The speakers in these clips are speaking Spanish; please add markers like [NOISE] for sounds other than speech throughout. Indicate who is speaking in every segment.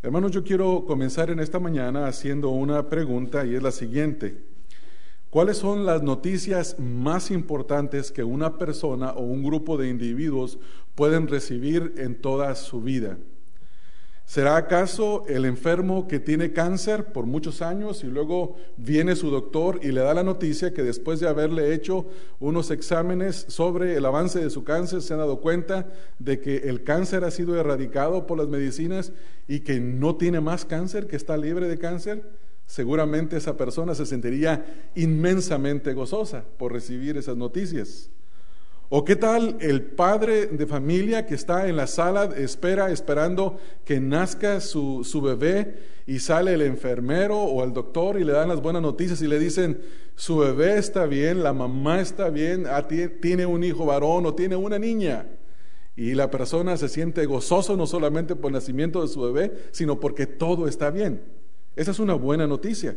Speaker 1: Hermanos, yo quiero comenzar en esta mañana haciendo una pregunta y es la siguiente. ¿Cuáles son las noticias más importantes que una persona o un grupo de individuos pueden recibir en toda su vida? ¿Será acaso el enfermo que tiene cáncer por muchos años y luego viene su doctor y le da la noticia que después de haberle hecho unos exámenes sobre el avance de su cáncer se han dado cuenta de que el cáncer ha sido erradicado por las medicinas y que no tiene más cáncer, que está libre de cáncer? Seguramente esa persona se sentiría inmensamente gozosa por recibir esas noticias. ¿O qué tal el padre de familia que está en la sala, espera, esperando que nazca su, su, bebé y sale el enfermero o el doctor y le dan las buenas noticias y le dicen, su bebé está bien, la mamá está bien, ah, tiene un hijo varón o tiene una niña? Y la persona se siente gozoso no solamente por el nacimiento de su bebé, sino porque todo está bien. Esa es una buena noticia.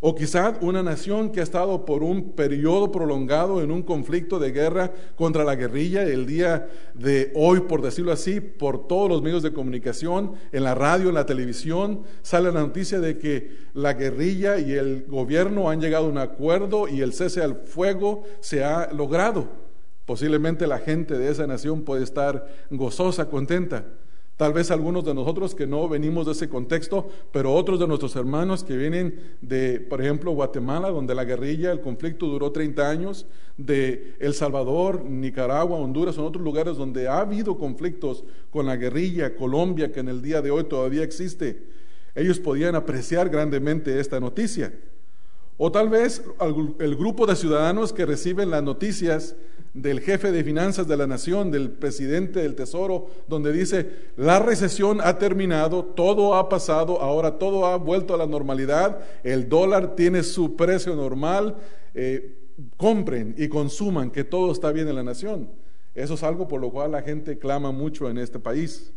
Speaker 1: O quizá una nación que ha estado por un periodo prolongado en un conflicto de guerra contra la guerrilla, el día de hoy, por decirlo así, por todos los medios de comunicación, en la radio, en la televisión, sale la noticia de que la guerrilla y el gobierno han llegado a un acuerdo y el cese al fuego se ha logrado. Posiblemente la gente de esa nación puede estar gozosa, contenta. Tal vez algunos de nosotros que no venimos de ese contexto, pero otros de nuestros hermanos que vienen de, por ejemplo, Guatemala, donde la guerrilla, el conflicto duró 30 años, de El Salvador, Nicaragua, Honduras, son otros lugares donde ha habido conflictos con la guerrilla, Colombia, que en el día de hoy todavía existe. Ellos podían apreciar grandemente esta noticia. O tal vez el grupo de ciudadanos que reciben las noticias del jefe de finanzas de la nación, del presidente del tesoro, donde dice, la recesión ha terminado, todo ha pasado, ahora todo ha vuelto a la normalidad, el dólar tiene su precio normal, eh, compren y consuman que todo está bien en la nación. Eso es algo por lo cual la gente clama mucho en este país.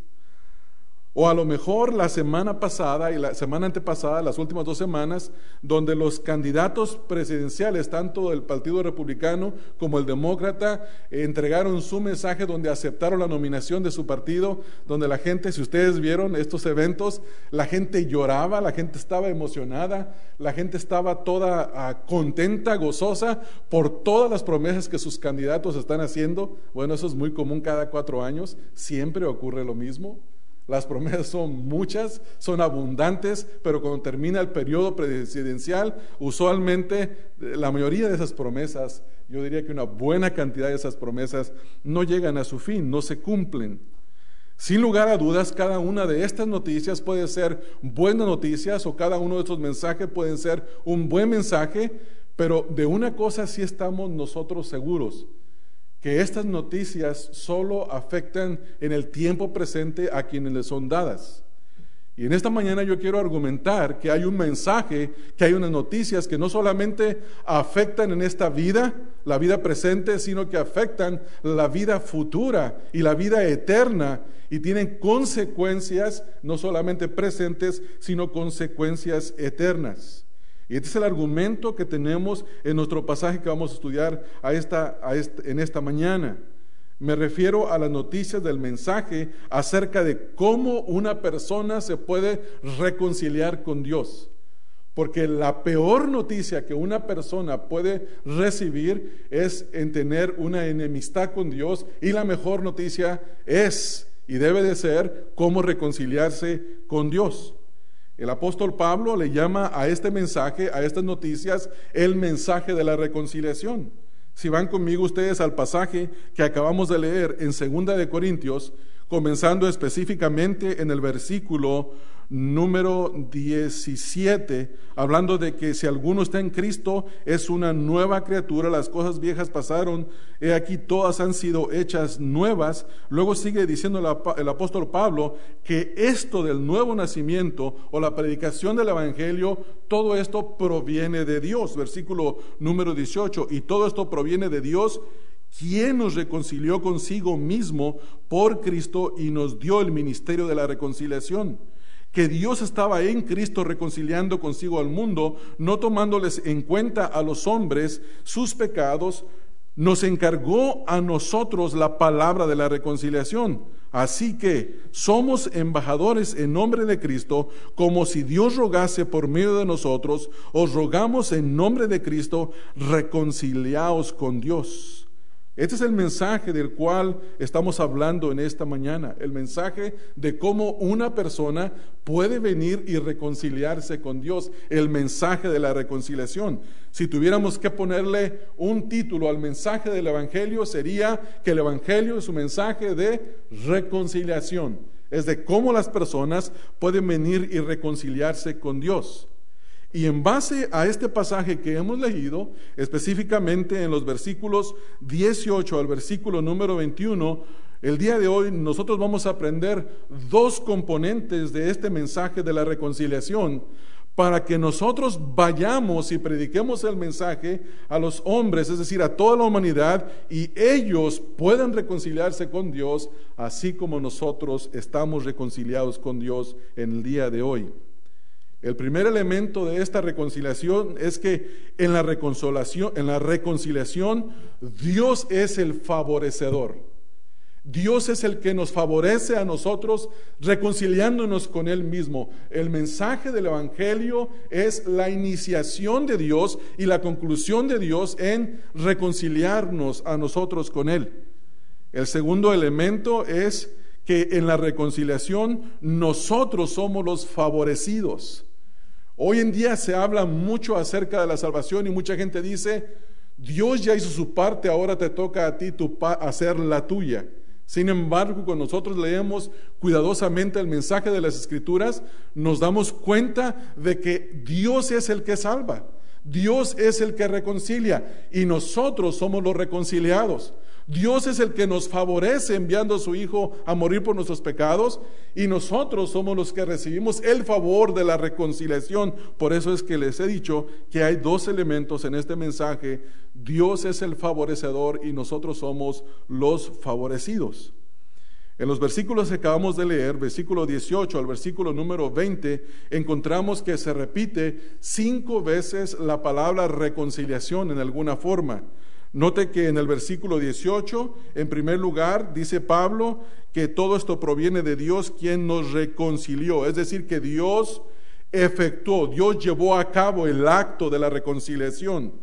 Speaker 1: O a lo mejor la semana pasada y la semana antepasada, las últimas dos semanas, donde los candidatos presidenciales, tanto del Partido Republicano como el Demócrata, entregaron su mensaje donde aceptaron la nominación de su partido, donde la gente, si ustedes vieron estos eventos, la gente lloraba, la gente estaba emocionada, la gente estaba toda ah, contenta, gozosa por todas las promesas que sus candidatos están haciendo. Bueno, eso es muy común cada cuatro años, siempre ocurre lo mismo. Las promesas son muchas, son abundantes, pero cuando termina el periodo presidencial, usualmente eh, la mayoría de esas promesas, yo diría que una buena cantidad de esas promesas no llegan a su fin, no se cumplen. Sin lugar a dudas, cada una de estas noticias puede ser buenas noticias o cada uno de estos mensajes pueden ser un buen mensaje, pero de una cosa sí estamos nosotros seguros, que estas noticias solo afectan en el tiempo presente a quienes les son dadas. Y en esta mañana yo quiero argumentar que hay un mensaje, que hay unas noticias que no solamente afectan en esta vida, la vida presente, sino que afectan la vida futura y la vida eterna y tienen consecuencias no solamente presentes, sino consecuencias eternas. Y este es el argumento que tenemos en nuestro pasaje que vamos a estudiar en esta mañana. Me refiero a las noticias del mensaje acerca de cómo una persona se puede reconciliar con Dios. Porque la peor noticia que una persona puede recibir es en tener una enemistad con Dios y la mejor noticia es y debe de ser cómo reconciliarse con Dios. El apóstol Pablo le llama a este mensaje, a estas noticias, el mensaje de la reconciliación. Si van conmigo ustedes al pasaje que acabamos de leer en Segunda de Corintios, comenzando específicamente en el versículo número 17, hablando de que si alguno está en Cristo es una nueva criatura, las cosas viejas pasaron, he aquí todas han sido hechas nuevas. Luego sigue diciendo el apóstol Pablo que esto del nuevo nacimiento o la predicación del Evangelio, todo esto proviene de Dios, versículo número 18, y todo esto proviene de Dios quien nos reconcilió consigo mismo por Cristo y nos dio el ministerio de la reconciliación que Dios estaba en Cristo reconciliando consigo al mundo, no tomándoles en cuenta a los hombres sus pecados, nos encargó a nosotros la palabra de la reconciliación. Así que somos embajadores en nombre de Cristo, como si Dios rogase por medio de nosotros, os rogamos en nombre de Cristo, reconciliaos con Dios. Este es el mensaje del cual estamos hablando en esta mañana, el mensaje de cómo una persona puede venir y reconciliarse con Dios, el mensaje de la reconciliación. Si tuviéramos que ponerle un título al mensaje del Evangelio, sería que el Evangelio es un mensaje de reconciliación, es de cómo las personas pueden venir y reconciliarse con Dios. Y en base a este pasaje que hemos leído, específicamente en los versículos 18 al versículo número 21, el día de hoy nosotros vamos a aprender dos componentes de este mensaje de la reconciliación para que nosotros vayamos y prediquemos el mensaje a los hombres, es decir, a toda la humanidad, y ellos puedan reconciliarse con Dios, así como nosotros estamos reconciliados con Dios en el día de hoy. El primer elemento de esta reconciliación es que en la reconciliación, en la reconciliación Dios es el favorecedor. Dios es el que nos favorece a nosotros reconciliándonos con Él mismo. El mensaje del Evangelio es la iniciación de Dios y la conclusión de Dios en reconciliarnos a nosotros con Él. El segundo elemento es que en la reconciliación nosotros somos los favorecidos. Hoy en día se habla mucho acerca de la salvación y mucha gente dice, Dios ya hizo su parte, ahora te toca a ti tu hacer la tuya. Sin embargo, cuando nosotros leemos cuidadosamente el mensaje de las escrituras, nos damos cuenta de que Dios es el que salva, Dios es el que reconcilia y nosotros somos los reconciliados. Dios es el que nos favorece enviando a su Hijo a morir por nuestros pecados y nosotros somos los que recibimos el favor de la reconciliación. Por eso es que les he dicho que hay dos elementos en este mensaje. Dios es el favorecedor y nosotros somos los favorecidos. En los versículos que acabamos de leer, versículo 18 al versículo número 20, encontramos que se repite cinco veces la palabra reconciliación en alguna forma. Note que en el versículo 18, en primer lugar, dice Pablo que todo esto proviene de Dios quien nos reconcilió, es decir, que Dios efectuó, Dios llevó a cabo el acto de la reconciliación.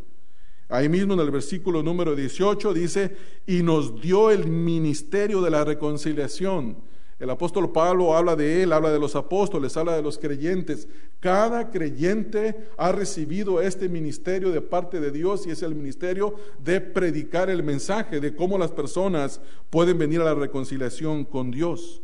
Speaker 1: Ahí mismo en el versículo número 18 dice, y nos dio el ministerio de la reconciliación. El apóstol Pablo habla de él, habla de los apóstoles, habla de los creyentes. Cada creyente ha recibido este ministerio de parte de Dios y es el ministerio de predicar el mensaje de cómo las personas pueden venir a la reconciliación con Dios.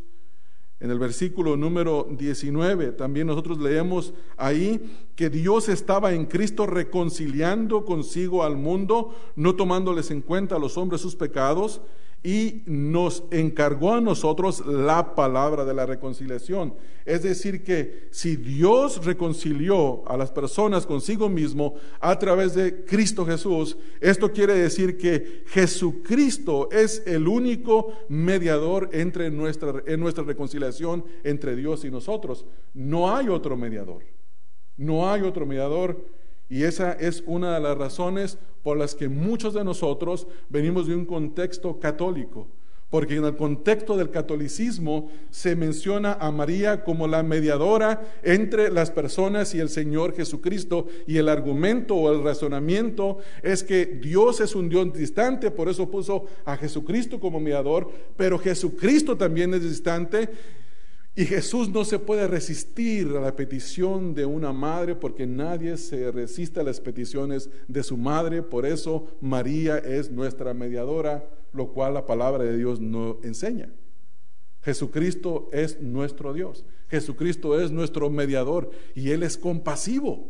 Speaker 1: En el versículo número 19 también nosotros leemos ahí que Dios estaba en Cristo reconciliando consigo al mundo, no tomándoles en cuenta a los hombres sus pecados y nos encargó a nosotros la palabra de la reconciliación. Es decir, que si Dios reconcilió a las personas consigo mismo a través de Cristo Jesús, esto quiere decir que Jesucristo es el único mediador entre nuestra, en nuestra reconciliación entre Dios y nosotros. No hay otro mediador. No hay otro mediador y esa es una de las razones por las que muchos de nosotros venimos de un contexto católico. Porque en el contexto del catolicismo se menciona a María como la mediadora entre las personas y el Señor Jesucristo. Y el argumento o el razonamiento es que Dios es un Dios distante, por eso puso a Jesucristo como mediador, pero Jesucristo también es distante y Jesús no se puede resistir a la petición de una madre porque nadie se resiste a las peticiones de su madre. Por eso María es nuestra mediadora, lo cual la palabra de Dios no enseña. Jesucristo es nuestro Dios. Jesucristo es nuestro mediador y Él es compasivo.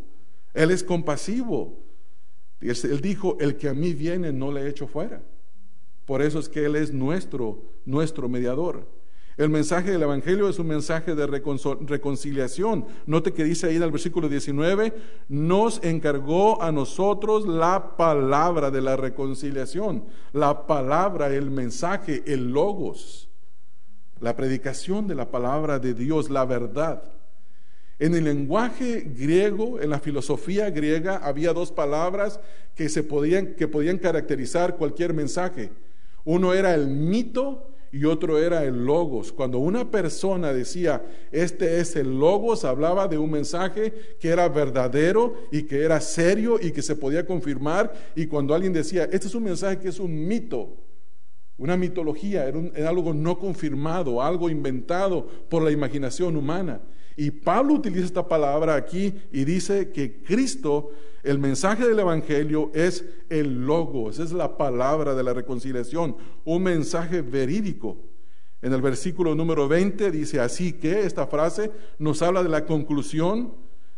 Speaker 1: Él es compasivo. Él dijo, el que a mí viene no le echo fuera. Por eso es que Él es nuestro, nuestro mediador. El mensaje del Evangelio es un mensaje de reconciliación. Note que dice ahí en el versículo 19, nos encargó a nosotros la palabra de la reconciliación, la palabra, el mensaje, el logos, la predicación de la palabra de Dios, la verdad. En el lenguaje griego, en la filosofía griega, había dos palabras que, se podían, que podían caracterizar cualquier mensaje. Uno era el mito y otro era el logos. Cuando una persona decía, este es el logos, hablaba de un mensaje que era verdadero y que era serio y que se podía confirmar. Y cuando alguien decía, este es un mensaje que es un mito, una mitología, era, era algo no confirmado, algo inventado por la imaginación humana. Y Pablo utiliza esta palabra aquí y dice que Cristo, el mensaje del Evangelio es el logos, es la palabra de la reconciliación, un mensaje verídico. En el versículo número 20 dice así que esta frase nos habla de la conclusión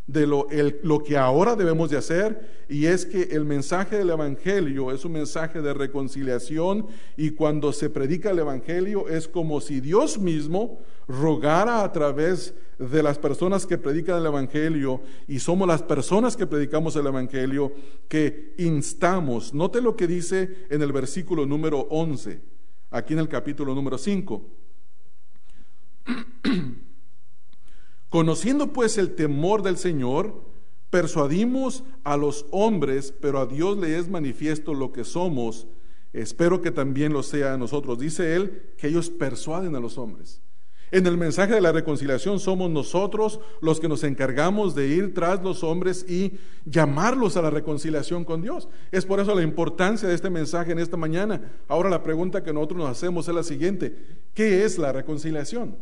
Speaker 1: de lo, lo, que ahora debemos de hacer y es que el mensaje del Evangelio es un mensaje de reconciliación y cuando se predica el Evangelio es como si Dios mismo rogara a través de las personas que predican el Evangelio y somos las personas que predicamos el Evangelio que instamos. Note lo que dice en el versículo número 11, aquí en el capítulo número 5. [CLEARS THROAT] Conociendo pues el temor del Señor, persuadimos a los hombres, pero a Dios le es manifiesto lo que somos. Espero que también lo sea a nosotros. Dice él que ellos persuaden a los hombres. En el mensaje de la reconciliación somos nosotros los que nos encargamos de ir tras los hombres y llamarlos a la reconciliación con Dios. Es por eso la importancia de este mensaje en esta mañana. Ahora la pregunta que nosotros nos hacemos es la siguiente. ¿Qué es la reconciliación?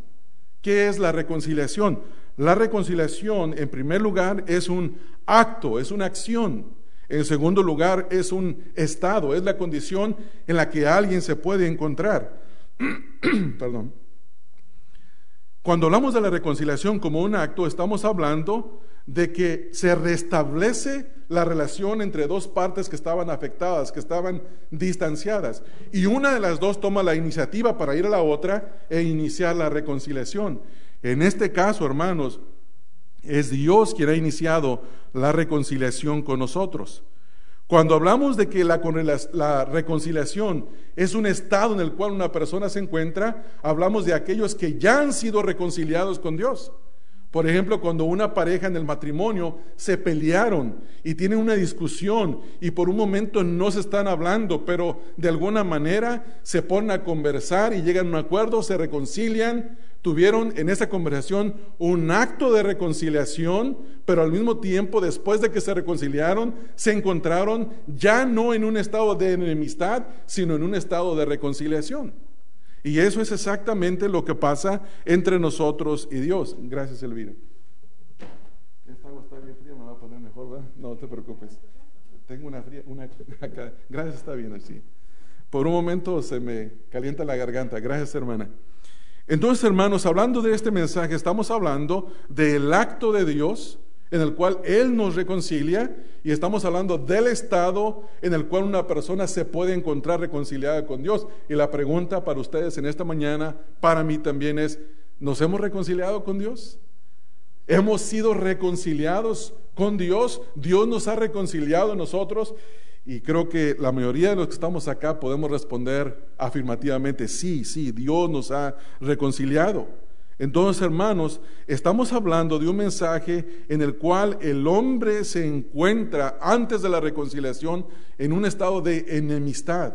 Speaker 1: ¿Qué es la reconciliación? La reconciliación, en primer lugar, es un acto, es una acción. En segundo lugar, es un estado, es la condición en la que alguien se puede encontrar. [CLEARS THROAT] Perdón. Cuando hablamos de la reconciliación como un acto, estamos hablando de que se restablece la relación entre dos partes que estaban afectadas, que estaban distanciadas. Y una de las dos toma la iniciativa para ir a la otra e iniciar la reconciliación. En este caso, hermanos, es Dios quien ha iniciado la reconciliación con nosotros. Cuando hablamos de que la, reconciliación es un estado en el cual una persona se encuentra, hablamos de aquellos que ya han sido reconciliados con Dios. Por ejemplo, cuando una pareja en el matrimonio se pelearon y tienen una discusión y por un momento no se están hablando, pero de alguna manera se ponen a conversar y llegan a un acuerdo, se reconcilian, tuvieron en esa conversación un acto de reconciliación, pero al mismo tiempo, después de que se reconciliaron, se encontraron ya no en un estado de enemistad, sino en un estado de reconciliación. Y eso es exactamente lo que pasa entre nosotros y Dios. Gracias, Elvira. Esta agua está bien fría, me va a poner mejor, ¿verdad? No te preocupes. Tengo una fría, una [LAUGHS] acá. Gracias, está bien así. Por un momento se me calienta la garganta. Gracias, hermana. Entonces, hermanos, hablando de este mensaje, estamos hablando del acto de Dios en el cual Él nos reconcilia y estamos hablando del estado en el cual una persona se puede encontrar reconciliada con Dios. Y la pregunta para ustedes en esta mañana, para mí también es, ¿nos hemos reconciliado con Dios? ¿Hemos sido reconciliados con Dios? ¿Dios nos ha reconciliado a nosotros? Y creo que la mayoría de los que estamos acá podemos responder afirmativamente, sí, sí, Dios nos ha reconciliado. Entonces, hermanos, estamos hablando de un mensaje en el cual el hombre se encuentra antes de la reconciliación en un estado de enemistad.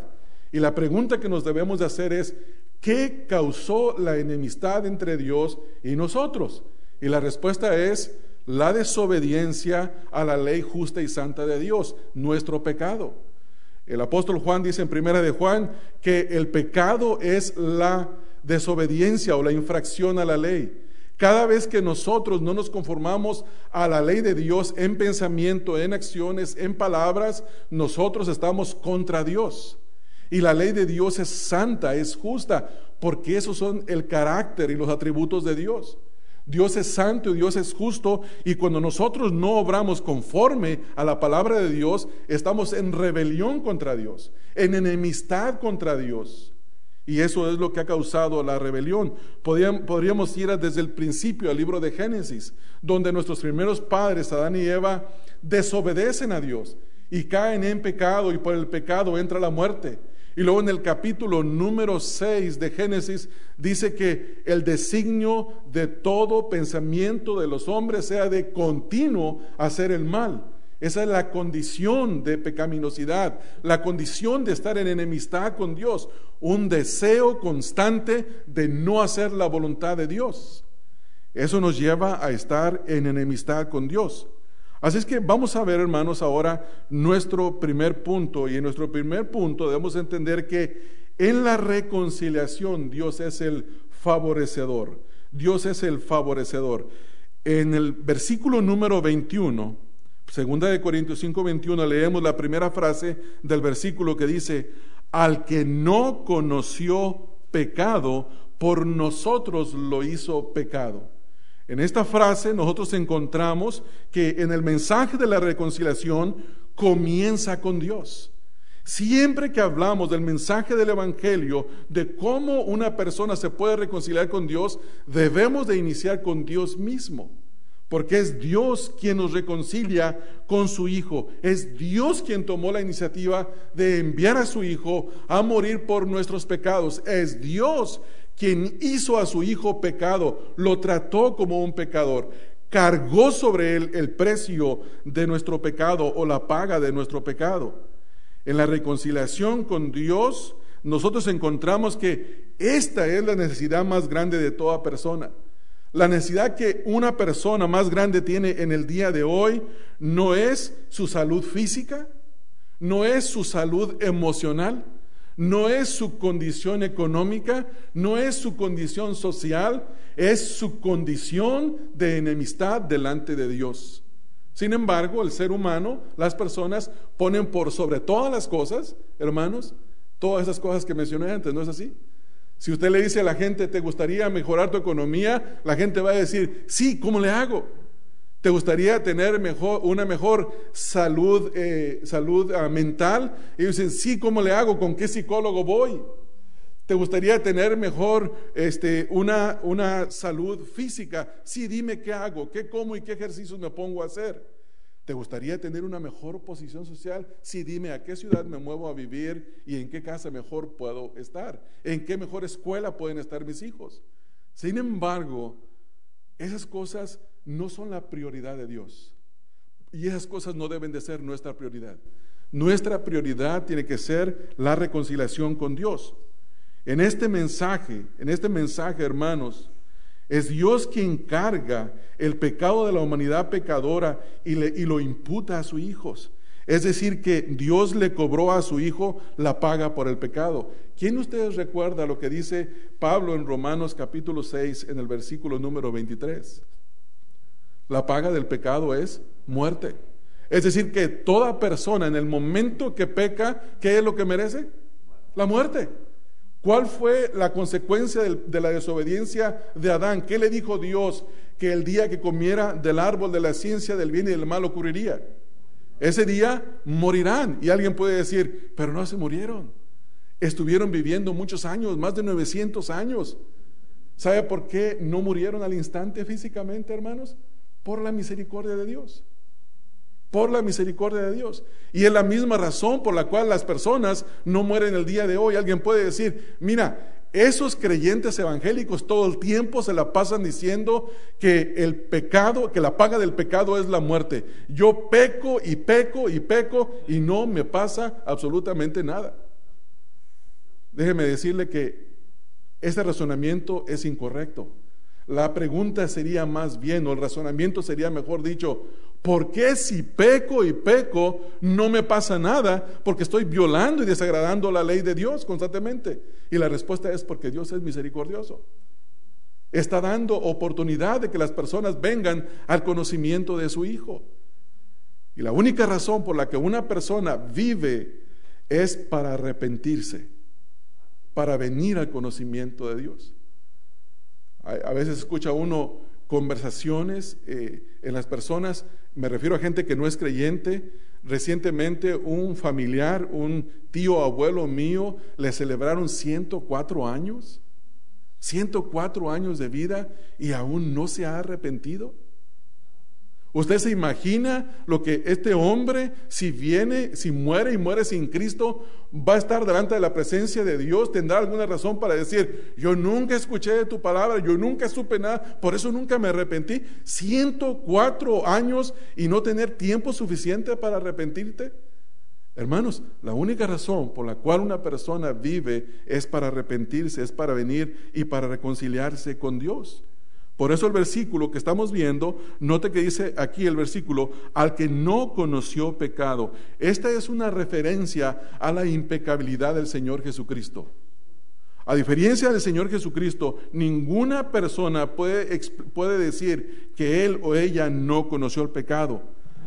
Speaker 1: Y la pregunta que nos debemos de hacer es, ¿qué causó la enemistad entre Dios y nosotros? Y la respuesta es la desobediencia a la ley justa y santa de Dios, nuestro pecado. El apóstol Juan dice en primera de Juan que el pecado es la desobediencia o la infracción a la ley. Cada vez que nosotros no nos conformamos a la ley de Dios en pensamiento, en acciones, en palabras, nosotros estamos contra Dios. Y la ley de Dios es santa, es justa, porque esos son el carácter y los atributos de Dios. Dios es santo y Dios es justo y cuando nosotros no obramos conforme a la palabra de Dios, estamos en rebelión contra Dios, en enemistad contra Dios. Y eso es lo que ha causado la rebelión. Podríamos ir desde el principio al libro de Génesis, donde nuestros primeros padres, Adán y Eva, desobedecen a Dios y caen en pecado y por el pecado entra la muerte. Y luego en el capítulo número 6 de Génesis dice que el designio de todo pensamiento de los hombres sea de continuo hacer el mal. Esa es la condición de pecaminosidad, la condición de estar en enemistad con Dios, un deseo constante de no hacer la voluntad de Dios. Eso nos lleva a estar en enemistad con Dios. Así es que vamos a ver, hermanos, ahora nuestro primer punto. Y en nuestro primer punto debemos entender que en la reconciliación Dios es el favorecedor. Dios es el favorecedor. En el versículo número 21, segunda de Corintios 5, 21, leemos la primera frase del versículo que dice, al que no conoció pecado, por nosotros lo hizo pecado. En esta frase nosotros encontramos que en el mensaje de la reconciliación comienza con Dios. Siempre que hablamos del mensaje del Evangelio, de cómo una persona se puede reconciliar con Dios, debemos de iniciar con Dios mismo. Porque es Dios quien nos reconcilia con su Hijo. Es Dios quien tomó la iniciativa de enviar a su Hijo a morir por nuestros pecados. Es Dios quien hizo a su hijo pecado, lo trató como un pecador, cargó sobre él el precio de nuestro pecado o la paga de nuestro pecado. En la reconciliación con Dios, nosotros encontramos que esta es la necesidad más grande de toda persona. La necesidad que una persona más grande tiene en el día de hoy no es su salud física, no es su salud emocional, no es su condición económica, no es su condición social, es su condición de enemistad delante de Dios. Sin embargo, el ser humano, las personas ponen por sobre todas las cosas, hermanos, todas esas cosas que mencioné antes, ¿no es así? Si usted le dice a la gente, ¿te gustaría mejorar tu economía? La gente va a decir, sí, ¿cómo le hago? ¿Te gustaría tener mejor, una mejor salud, eh, salud ah, mental? Y dicen, sí, ¿cómo le hago? ¿Con qué psicólogo voy? ¿Te gustaría tener mejor este, una, una salud física? Sí, dime qué hago, qué como y qué ejercicios me pongo a hacer. ¿Te gustaría tener una mejor posición social? Sí, dime a qué ciudad me muevo a vivir y en qué casa mejor puedo estar. ¿En qué mejor escuela pueden estar mis hijos? Sin embargo, esas cosas no son la prioridad de Dios. Y esas cosas no deben de ser nuestra prioridad. Nuestra prioridad tiene que ser la reconciliación con Dios. En este mensaje, en este mensaje, hermanos, es Dios quien carga el pecado de la humanidad pecadora y, y lo imputa a sus hijos. Es decir, que Dios le cobró a su hijo la paga por el pecado. ¿Quién de ustedes recuerda lo que dice Pablo en Romanos capítulo 6 en el versículo número 23? La paga del pecado es muerte. Es decir, que toda persona en el momento que peca, ¿qué es lo que merece? La muerte. ¿Cuál fue la consecuencia de la desobediencia de Adán? ¿Qué le dijo Dios que el día que comiera del árbol de la ciencia del bien y del mal ocurriría? Ese día morirán. Y alguien puede decir, pero no se murieron. Estuvieron viviendo muchos años, más de 900 años. ¿Sabe por qué no murieron al instante físicamente, hermanos? Por la misericordia de Dios. Por la misericordia de Dios. Y es la misma razón por la cual las personas no mueren el día de hoy. Alguien puede decir, mira, esos creyentes evangélicos todo el tiempo se la pasan diciendo que el pecado, que la paga del pecado es la muerte. Yo peco y peco y peco y no me pasa absolutamente nada. Déjeme decirle que ese razonamiento es incorrecto. La pregunta sería más bien, o el razonamiento sería mejor dicho, ¿por qué si peco y peco no me pasa nada? Porque estoy violando y desagradando la ley de Dios constantemente. Y la respuesta es porque Dios es misericordioso. Está dando oportunidad de que las personas vengan al conocimiento de su Hijo. Y la única razón por la que una persona vive es para arrepentirse, para venir al conocimiento de Dios. A, veces escucha uno conversaciones eh, en las personas, me refiero a gente que no es creyente. Recientemente un familiar, un tío abuelo mío, le celebraron 104 años, 104 años de vida y aún no se ha arrepentido. ¿Usted se imagina lo que este hombre, si viene, si muere y muere sin Cristo, va a estar delante de la presencia de Dios? ¿Tendrá alguna razón para decir, yo nunca escuché de tu palabra, yo nunca supe nada, por eso nunca me arrepentí? 104 años y no tener tiempo suficiente para arrepentirte. Hermanos, la única razón por la cual una persona vive es para arrepentirse, es para venir y para reconciliarse con Dios. Por eso el versículo que estamos viendo, note que dice aquí el versículo, al que no conoció pecado. Esta es una referencia a la impecabilidad del Señor Jesucristo. A diferencia del Señor Jesucristo, ninguna persona puede, puede decir que él o ella no conoció el pecado.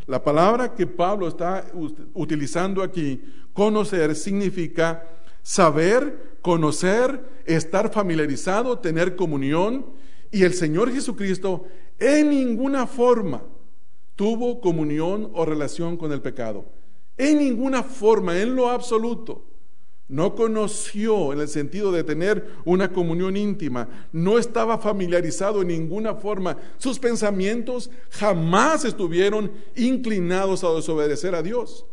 Speaker 1: La palabra que Pablo está utilizando aquí, conocer, significa saber, conocer, estar familiarizado, tener comunión y el Señor Jesucristo en ninguna forma tuvo comunión o relación con el pecado. En ninguna forma, en lo absoluto. No conoció en el sentido de tener una comunión íntima, no estaba familiarizado en ninguna forma. Sus pensamientos jamás estuvieron inclinados a desobedecer a Dios.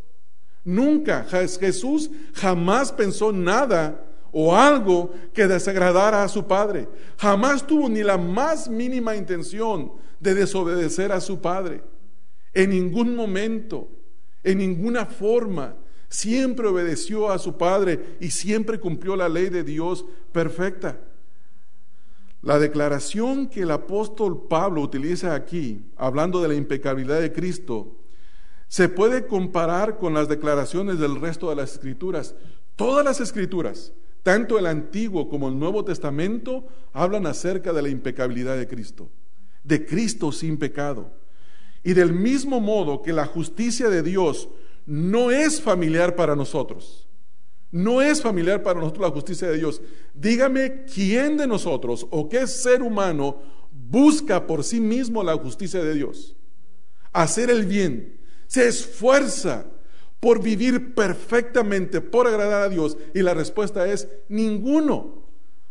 Speaker 1: Nunca Jesús jamás pensó nada o algo que desagradara a su padre. Jamás tuvo ni la más mínima intención de desobedecer a su padre. En ningún momento, en ninguna forma, siempre obedeció a su padre y siempre cumplió la ley de Dios perfecta. La declaración que el apóstol Pablo utiliza aquí, hablando de la impecabilidad de Cristo, se puede comparar con las declaraciones del resto de las escrituras. Todas las escrituras, tanto el Antiguo como el Nuevo Testamento hablan acerca de la impecabilidad de Cristo, de Cristo sin pecado. Y del mismo modo que la justicia de Dios no es familiar para nosotros, no es familiar para nosotros la justicia de Dios. Dígame quién de nosotros o qué ser humano busca por sí mismo la justicia de Dios, hacer el bien, se esfuerza por vivir perfectamente, por agradar a Dios? Y la respuesta es ninguno.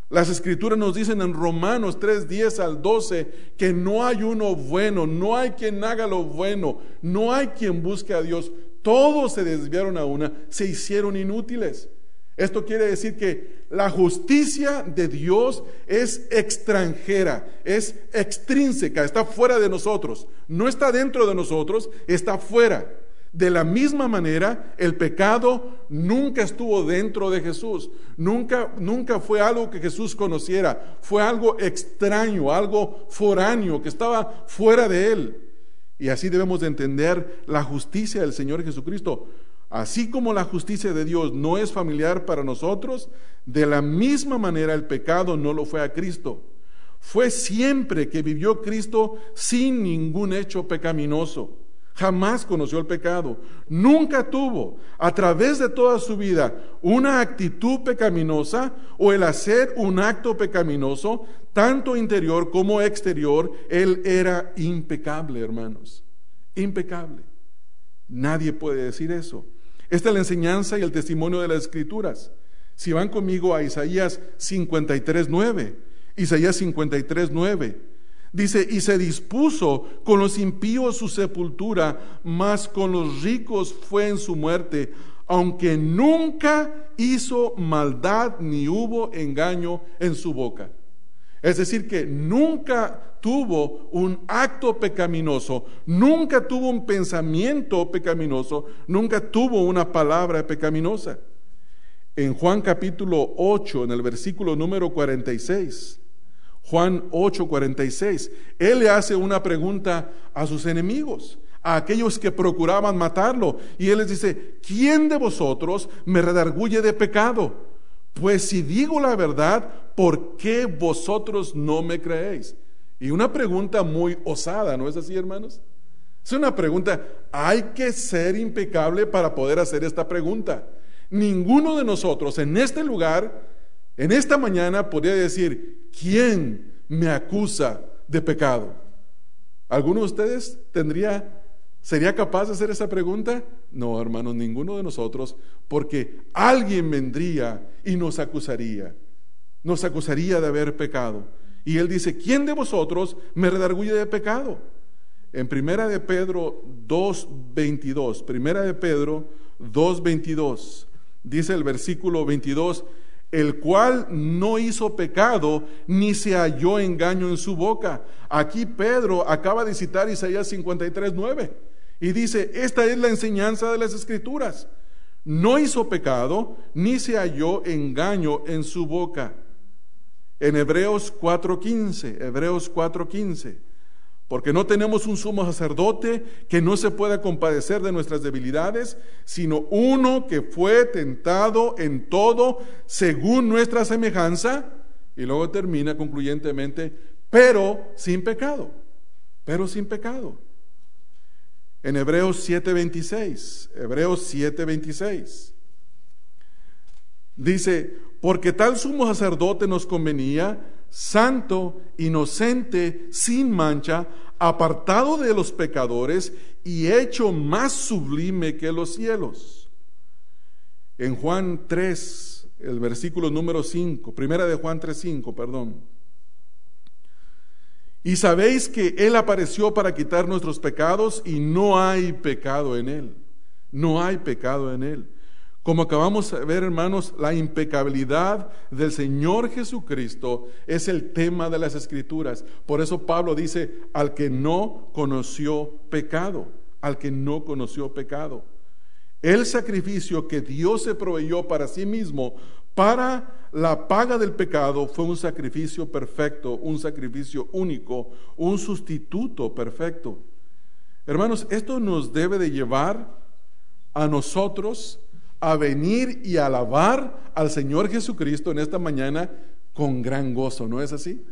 Speaker 1: Las escrituras nos dicen en Romanos 3, 10 al 12 que no hay uno bueno, no hay quien haga lo bueno, no hay quien busque a Dios. Todos se desviaron a una, se hicieron inútiles. Esto quiere decir que la justicia de Dios es extranjera, es extrínseca, está fuera de nosotros. No está dentro de nosotros, está fuera. De la misma manera, el pecado nunca estuvo dentro de Jesús, nunca, nunca fue algo que Jesús conociera, fue algo extraño, algo foráneo, que estaba fuera de él. Y así debemos de entender la justicia del Señor Jesucristo. Así como la justicia de Dios no es familiar para nosotros, de la misma manera el pecado no lo fue a Cristo. Fue siempre que vivió Cristo sin ningún hecho pecaminoso. Jamás conoció el pecado. Nunca tuvo a través de toda su vida una actitud pecaminosa o el hacer un acto pecaminoso, tanto interior como exterior. Él era impecable, hermanos. Impecable. Nadie puede decir eso. Esta es la enseñanza y el testimonio de las escrituras. Si van conmigo a Isaías 53, 9. Isaías 53, 9. Dice, y se dispuso con los impíos su sepultura, mas con los ricos fue en su muerte, aunque nunca hizo maldad ni hubo engaño en su boca. Es decir, que nunca tuvo un acto pecaminoso, nunca tuvo un pensamiento pecaminoso, nunca tuvo una palabra pecaminosa. En Juan capítulo 8, en el versículo número 46, Juan 8:46. Él le hace una pregunta a sus enemigos, a aquellos que procuraban matarlo. Y él les dice, ¿quién de vosotros me redarguye de pecado? Pues si digo la verdad, ¿por qué vosotros no me creéis? Y una pregunta muy osada, ¿no es así, hermanos? Es una pregunta, hay que ser impecable para poder hacer esta pregunta. Ninguno de nosotros en este lugar, en esta mañana, podría decir, ¿quién me acusa de pecado? ¿Alguno de ustedes tendría, sería capaz de hacer esa pregunta? No, hermanos, ninguno de nosotros, porque alguien vendría y nos acusaría, nos acusaría de haber pecado. Y él dice, ¿quién de vosotros me redarguye de pecado? en Primera de Pedro 2.22, Primera de Pedro 2.22, dice el versículo 22, el cual no hizo pecado ni se halló engaño en su boca. Aquí Pedro acaba de citar Isaías 53.9 y dice, esta es la enseñanza de las escrituras. No hizo pecado ni se halló engaño en su boca. En Hebreos 4.15, Hebreos 4.15 porque no tenemos un sumo sacerdote que no se pueda compadecer de nuestras debilidades, sino uno que fue tentado en todo según nuestra semejanza, y luego termina concluyentemente, pero sin pecado, pero sin pecado. En Hebreos 7:26, Hebreos 7:26, dice, porque tal sumo sacerdote nos convenía, santo, inocente, sin mancha, apartado de los pecadores y hecho más sublime que los cielos. En Juan 3, el versículo número 5, primera de Juan 3, 5, perdón. Y sabéis que Él apareció para quitar nuestros pecados y no hay pecado en Él. No hay pecado en Él. Como acabamos de ver, hermanos, la impecabilidad del Señor Jesucristo es el tema de las Escrituras. Por eso Pablo dice, al que no conoció pecado, al que no conoció pecado. El sacrificio que Dios se proveyó para sí mismo para la paga del pecado fue un sacrificio perfecto, un sacrificio único, un sustituto perfecto. Hermanos, esto nos debe de llevar a nosotros a venir y alabar al Señor Jesucristo en esta mañana con gran gozo, ¿no es así?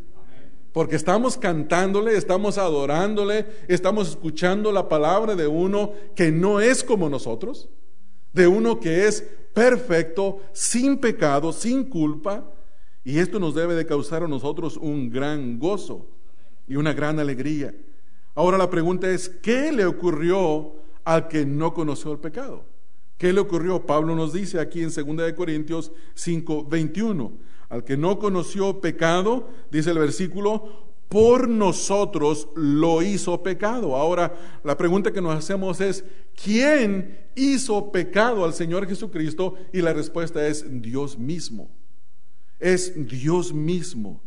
Speaker 1: Porque estamos cantándole, estamos adorándole, estamos escuchando la palabra de uno que no es como nosotros, de uno que es perfecto, sin pecado, sin culpa, y esto nos debe de causar a nosotros un gran gozo y una gran alegría. Ahora la pregunta es, ¿qué le ocurrió al que no conoció el pecado? ¿Qué le ocurrió? Pablo nos dice aquí en 2 Corintios 5, 21. Al que no conoció pecado, dice el versículo, por nosotros lo hizo pecado. Ahora, la pregunta que nos hacemos es, ¿quién hizo pecado al Señor Jesucristo? Y la respuesta es Dios mismo. Es Dios mismo.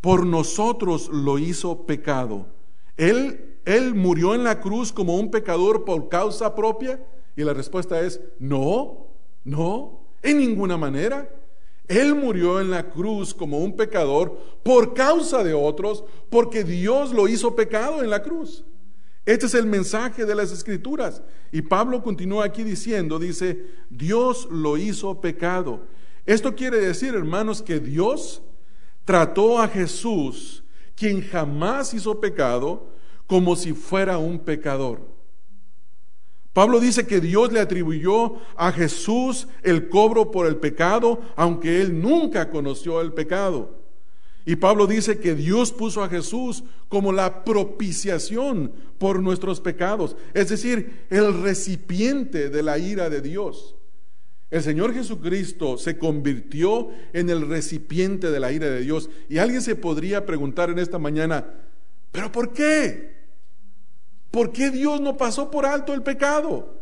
Speaker 1: Por nosotros lo hizo pecado. Él, él murió en la cruz como un pecador por causa propia. Y la respuesta es, no, no, en ninguna manera. Él murió en la cruz como un pecador por causa de otros, porque Dios lo hizo pecado en la cruz. Este es el mensaje de las escrituras. Y Pablo continúa aquí diciendo, dice, Dios lo hizo pecado. Esto quiere decir, hermanos, que Dios trató a Jesús, quien jamás hizo pecado, como si fuera un pecador. Pablo dice que Dios le atribuyó a Jesús el cobro por el pecado, aunque él nunca conoció el pecado. Y Pablo dice que Dios puso a Jesús como la propiciación por nuestros pecados, es decir, el recipiente de la ira de Dios. El Señor Jesucristo se convirtió en el recipiente de la ira de Dios. Y alguien se podría preguntar en esta mañana, ¿pero por qué? ¿Por qué Dios no pasó por alto el pecado?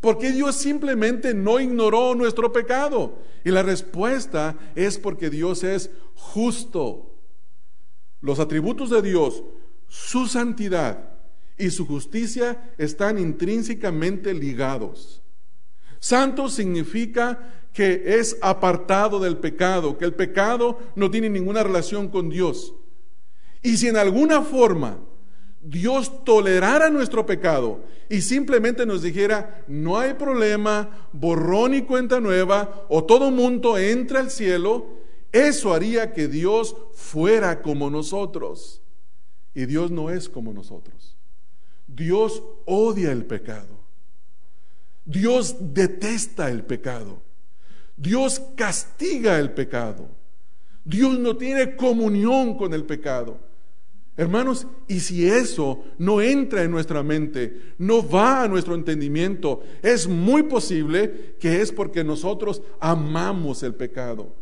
Speaker 1: ¿Por qué Dios simplemente no ignoró nuestro pecado? Y la respuesta es porque Dios es justo. Los atributos de Dios, su santidad y su justicia están intrínsecamente ligados. Santo significa que es apartado del pecado, que el pecado no tiene ninguna relación con Dios. Y si en alguna forma Dios tolerara nuestro pecado y simplemente nos dijera, no hay problema, borrón y cuenta nueva, o todo mundo entra al cielo, eso haría que Dios fuera como nosotros. Y Dios no es como nosotros. Dios odia el pecado. Dios detesta el pecado. Dios castiga el pecado. Dios no tiene comunión con el pecado. Hermanos, y si eso no entra en nuestra mente, no va a nuestro entendimiento, es muy posible que es porque nosotros amamos el pecado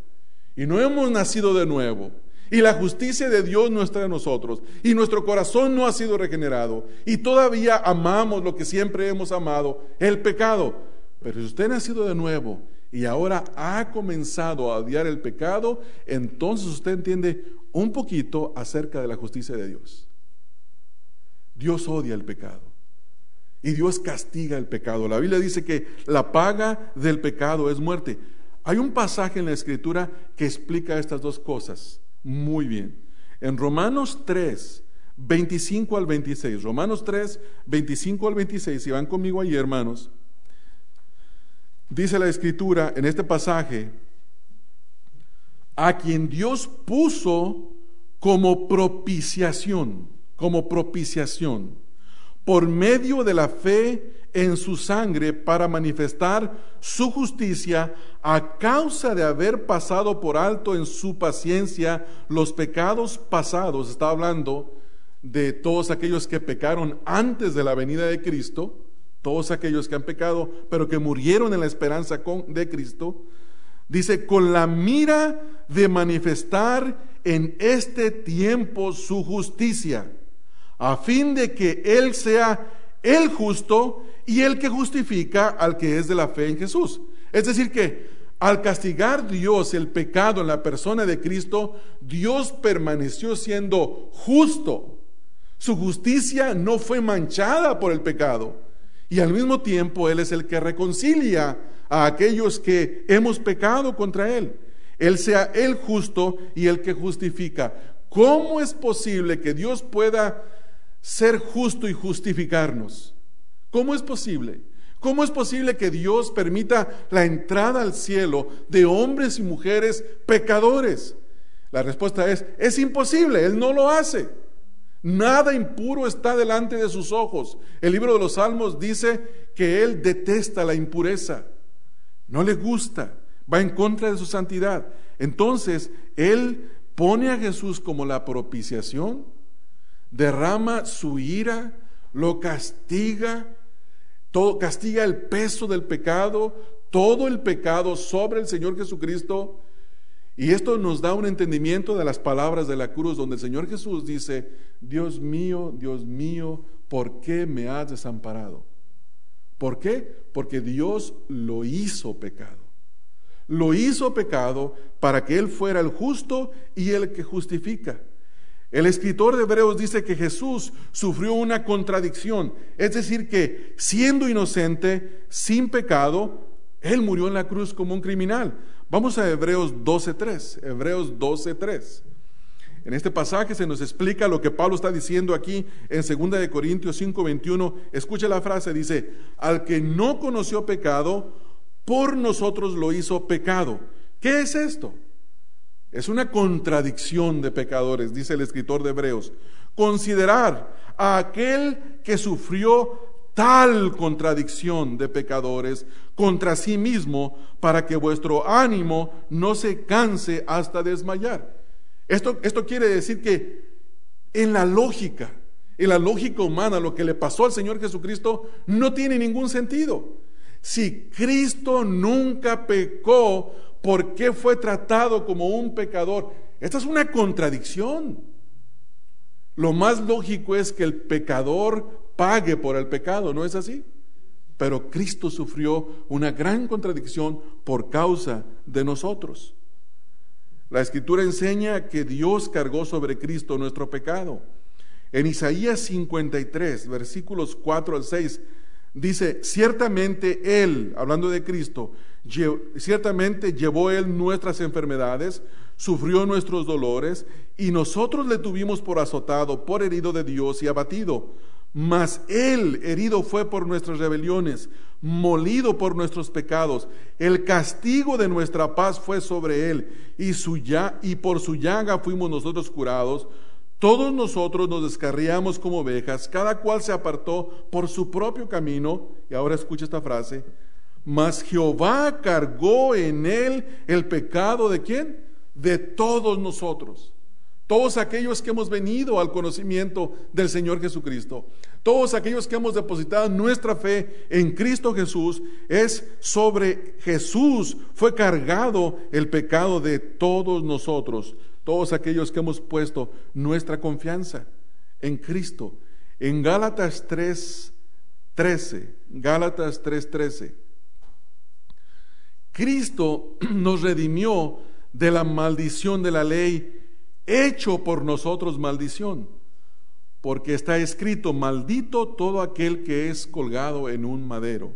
Speaker 1: y no hemos nacido de nuevo y la justicia de Dios no está en nosotros y nuestro corazón no ha sido regenerado y todavía amamos lo que siempre hemos amado, el pecado. Pero si usted ha nacido de nuevo y ahora ha comenzado a odiar el pecado, entonces usted entiende un poquito acerca de la justicia de Dios. Dios odia el pecado y Dios castiga el pecado. La Biblia dice que la paga del pecado es muerte. Hay un pasaje en la escritura que explica estas dos cosas muy bien. En Romanos 3, 25 al 26, Romanos 3, 25 al 26, si van conmigo allí, hermanos, dice la escritura en este pasaje, a quien Dios puso como propiciación, como propiciación, por medio de la fe en su sangre para manifestar su justicia a causa de haber pasado por alto en su paciencia los pecados pasados. Está hablando de todos aquellos que pecaron antes de la venida de Cristo, todos aquellos que han pecado, pero que murieron en la esperanza de Cristo. Dice, con la mira de manifestar en este tiempo su justicia, a fin de que Él sea el justo y el que justifica al que es de la fe en Jesús. Es decir, que al castigar Dios el pecado en la persona de Cristo, Dios permaneció siendo justo. Su justicia no fue manchada por el pecado. Y al mismo tiempo Él es el que reconcilia a aquellos que hemos pecado contra Él. Él sea el justo y el que justifica. ¿Cómo es posible que Dios pueda ser justo y justificarnos? ¿Cómo es posible? ¿Cómo es posible que Dios permita la entrada al cielo de hombres y mujeres pecadores? La respuesta es, es imposible, Él no lo hace. Nada impuro está delante de sus ojos. El libro de los Salmos dice que Él detesta la impureza, no le gusta, va en contra de su santidad. Entonces, Él pone a Jesús como la propiciación, derrama su ira, lo castiga, todo, castiga el peso del pecado, todo el pecado sobre el Señor Jesucristo. Y esto nos da un entendimiento de las palabras de la cruz, donde el Señor Jesús dice, Dios mío, Dios mío, ¿por qué me has desamparado? ¿Por qué? Porque Dios lo hizo pecado. Lo hizo pecado para que Él fuera el justo y el que justifica. El escritor de Hebreos dice que Jesús sufrió una contradicción, es decir, que siendo inocente, sin pecado, Él murió en la cruz como un criminal. Vamos a Hebreos 12.3, Hebreos 12.3. En este pasaje se nos explica lo que Pablo está diciendo aquí en 2 de Corintios 5:21. Escucha la frase, dice, al que no conoció pecado, por nosotros lo hizo pecado. ¿Qué es esto? Es una contradicción de pecadores, dice el escritor de Hebreos. Considerar a aquel que sufrió tal contradicción de pecadores contra sí mismo para que vuestro ánimo no se canse hasta desmayar. Esto, esto quiere decir que en la lógica, en la lógica humana, lo que le pasó al Señor Jesucristo no tiene ningún sentido. Si Cristo nunca pecó, ¿Por qué fue tratado como un pecador? Esta es una contradicción. Lo más lógico es que el pecador pague por el pecado, ¿no es así? Pero Cristo sufrió una gran contradicción por causa de nosotros. La escritura enseña que Dios cargó sobre Cristo nuestro pecado. En Isaías 53, versículos 4 al 6, dice, ciertamente Él, hablando de Cristo, Ciertamente llevó Él nuestras enfermedades, sufrió nuestros dolores, y nosotros le tuvimos por azotado, por herido de Dios y abatido. Mas Él herido fue por nuestras rebeliones, molido por nuestros pecados. El castigo de nuestra paz fue sobre Él, y, y por su llaga fuimos nosotros curados. Todos nosotros nos descarriamos como ovejas, cada cual se apartó por su propio camino. Y ahora escucha esta frase mas Jehová cargó en él el pecado de quién? De todos nosotros. Todos aquellos que hemos venido al conocimiento del Señor Jesucristo. Todos aquellos que hemos depositado nuestra fe en Cristo Jesús. Es sobre Jesús fue cargado el pecado de todos nosotros. todos aquellos que hemos puesto nuestra confianza en Cristo. En Gálatas 3:13, Gálatas 3:13. Cristo [CLEARS THROAT] nos redimió de la maldición de la ley, hecho por nosotros maldición, porque está escrito, maldito todo aquel que es colgado en un madero.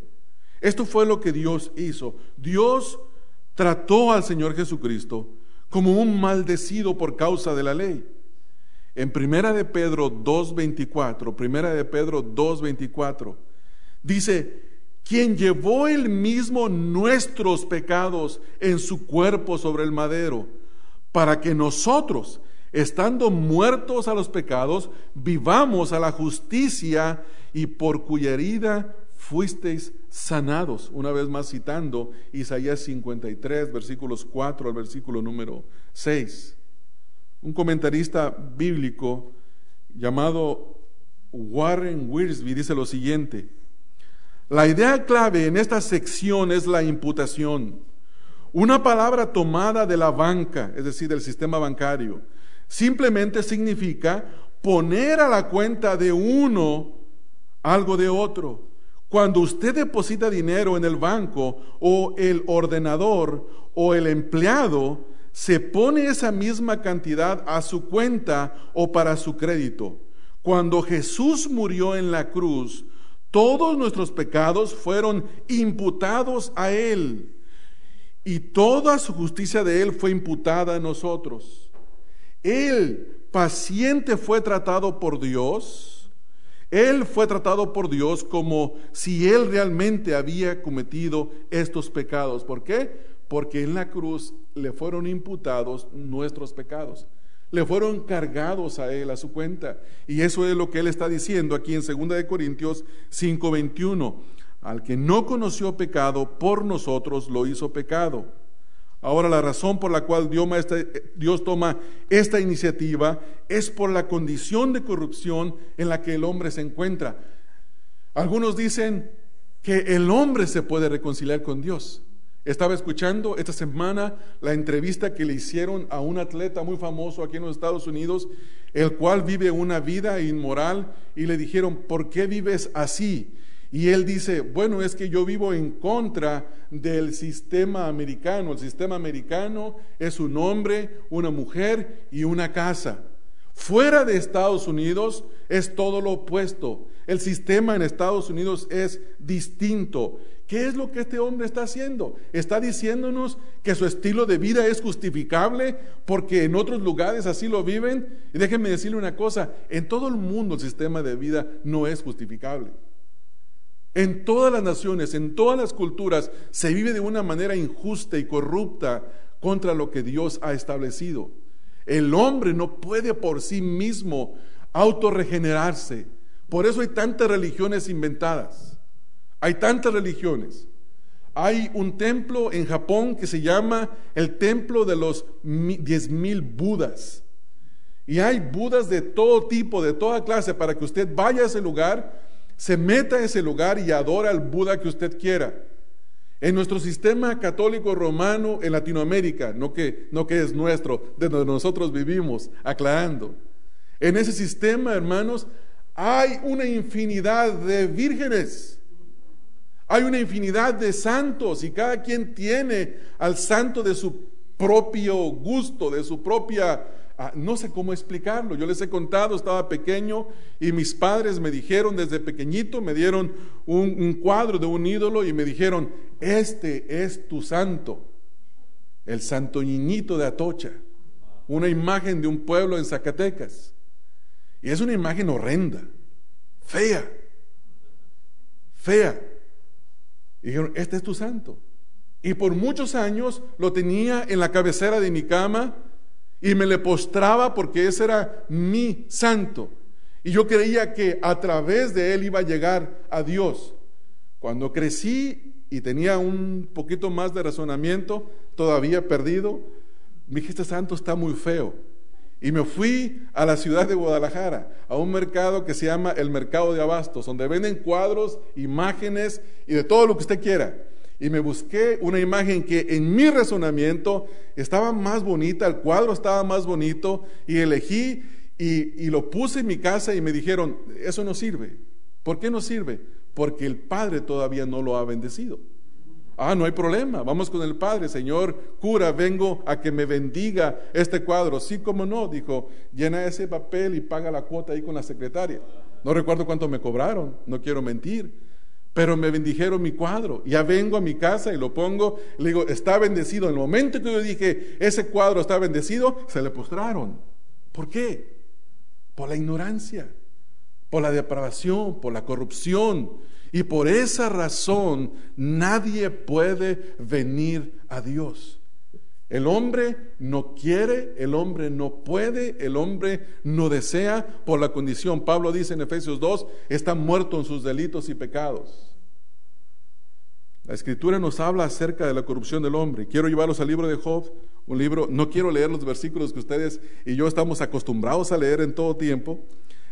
Speaker 1: Esto fue lo que Dios hizo. Dios trató al Señor Jesucristo como un maldecido por causa de la ley. En Primera de Pedro 2.24, Primera de Pedro 2.24, dice, quien llevó él mismo nuestros pecados en su cuerpo sobre el madero, para que nosotros, estando muertos a los pecados, vivamos a la justicia y por cuya herida fuisteis sanados. Una vez más citando Isaías 53, versículos 4 al versículo número 6. Un comentarista bíblico llamado Warren Wiersbe dice lo siguiente. La idea clave en esta sección es la imputación. Una palabra tomada de la banca, es decir, del sistema bancario, simplemente significa poner a la cuenta de uno algo de otro. Cuando usted deposita dinero en el banco o el ordenador o el empleado, se pone esa misma cantidad a su cuenta o para su crédito. Cuando Jesús murió en la cruz, todos nuestros pecados fueron imputados a Él y toda su justicia de Él fue imputada a nosotros. Él paciente fue tratado por Dios él fue tratado por Dios como si él realmente había cometido estos pecados. ¿Por qué? Porque en la cruz le fueron imputados nuestros pecados. Le fueron cargados a él a su cuenta. Y eso es lo que él está diciendo aquí en 2 de Corintios 5:21. Al que no conoció pecado, por nosotros lo hizo pecado Ahora la razón por la cual Dios toma esta iniciativa es por la condición de corrupción en la que el hombre se encuentra. Algunos dicen que el hombre se puede reconciliar con Dios. Estaba escuchando esta semana la entrevista que le hicieron a un atleta muy famoso aquí en los Estados Unidos, el cual vive una vida inmoral y le dijeron, ¿por qué vives así? Y él dice, bueno, es que yo vivo en contra del sistema americano. El sistema americano es un hombre, una mujer y una casa. Fuera de Estados Unidos es todo lo opuesto. El sistema en Estados Unidos es distinto. ¿Qué es lo que este hombre está haciendo? Está diciéndonos que su estilo de vida es justificable porque en otros lugares así lo viven. Y déjenme decirle una cosa, en todo el mundo el sistema de vida no es justificable. En todas las naciones, en todas las culturas, se vive de una manera injusta y corrupta contra lo que Dios ha establecido. El hombre no puede por sí mismo autorregenerarse. Por eso hay tantas religiones inventadas. Hay tantas religiones. Hay un templo en Japón que se llama el templo de los diez mil Budas. Y hay Budas de todo tipo, de toda clase, para que usted vaya a ese lugar se meta a ese lugar y adora al Buda que usted quiera. En nuestro sistema católico romano en Latinoamérica, no que, no que es nuestro, de donde nosotros vivimos, aclarando. En ese sistema, hermanos, hay una infinidad de vírgenes. Hay una infinidad de santos y cada quien tiene al santo de su propio gusto, de su propia Ah, no sé cómo explicarlo. Yo les he contado, estaba pequeño y mis padres me dijeron desde pequeñito, me dieron un, cuadro de un ídolo y me dijeron, este es tu santo, el santo niñito de Atocha, una imagen de un pueblo en Zacatecas. Y es una imagen horrenda, fea, fea. Y dijeron, este es tu santo. Y por muchos años lo tenía en la cabecera de mi cama y me le postraba porque ese era mi santo. Y yo creía que a través de él iba a llegar a Dios. Cuando crecí y tenía un poquito más de razonamiento, todavía perdido, me dije, este santo está muy feo. Y me fui a la ciudad de Guadalajara, a un mercado que se llama el Mercado de Abastos, donde venden cuadros, imágenes y de todo lo que usted quiera. Y me busqué una imagen que en mi razonamiento estaba más bonita, el cuadro estaba más bonito y elegí y, y, lo puse en mi casa y me dijeron, eso no sirve. ¿Por qué no sirve? Porque el Padre todavía no lo ha bendecido. Ah, no hay problema, vamos con el Padre, Señor cura, vengo a que me bendiga este cuadro. Sí, como no, dijo, llena ese papel y paga la cuota ahí con la secretaria. No recuerdo cuánto me cobraron, no quiero mentir, pero me bendijeron mi cuadro. Ya vengo a mi casa y lo pongo, le digo, está bendecido. En el momento que yo dije, ese cuadro está bendecido, se le postraron. ¿Por qué? Por la ignorancia, por la depravación, por la corrupción. Y por esa razón nadie puede venir a Dios. El hombre no quiere, el hombre no puede, el hombre no desea por la condición. Pablo dice en Efesios 2, está muerto en sus delitos y pecados. La escritura nos habla acerca de la corrupción del hombre. Quiero llevarlos al libro de Job, un libro, no quiero leer los versículos que ustedes y yo estamos acostumbrados a leer en todo tiempo,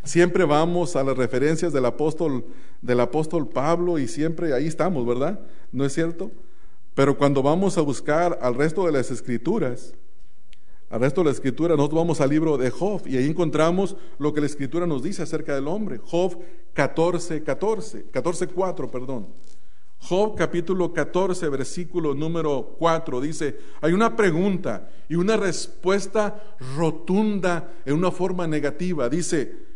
Speaker 1: Siempre vamos a las referencias del apóstol, del apóstol Pablo y siempre ahí estamos, ¿verdad? ¿No es cierto? Pero cuando vamos a buscar al resto de las escrituras, al resto de la escritura, nosotros vamos al libro de Job y ahí encontramos lo que la escritura nos dice acerca del hombre. Job 14, 14, 14, 4, perdón. Job capítulo 14, versículo número 4 dice, hay una pregunta y una respuesta rotunda en una forma negativa. Dice,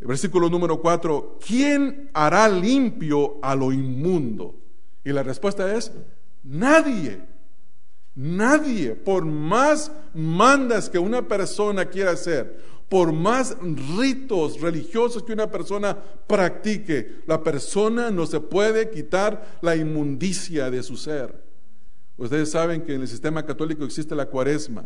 Speaker 1: Versículo número 4, ¿quién hará limpio a lo inmundo? Y la respuesta es, nadie. Nadie, por más mandas que una persona quiera hacer, por más ritos religiosos que una persona practique, la persona no se puede quitar la inmundicia de su ser. Ustedes saben que en el sistema católico existe la cuaresma.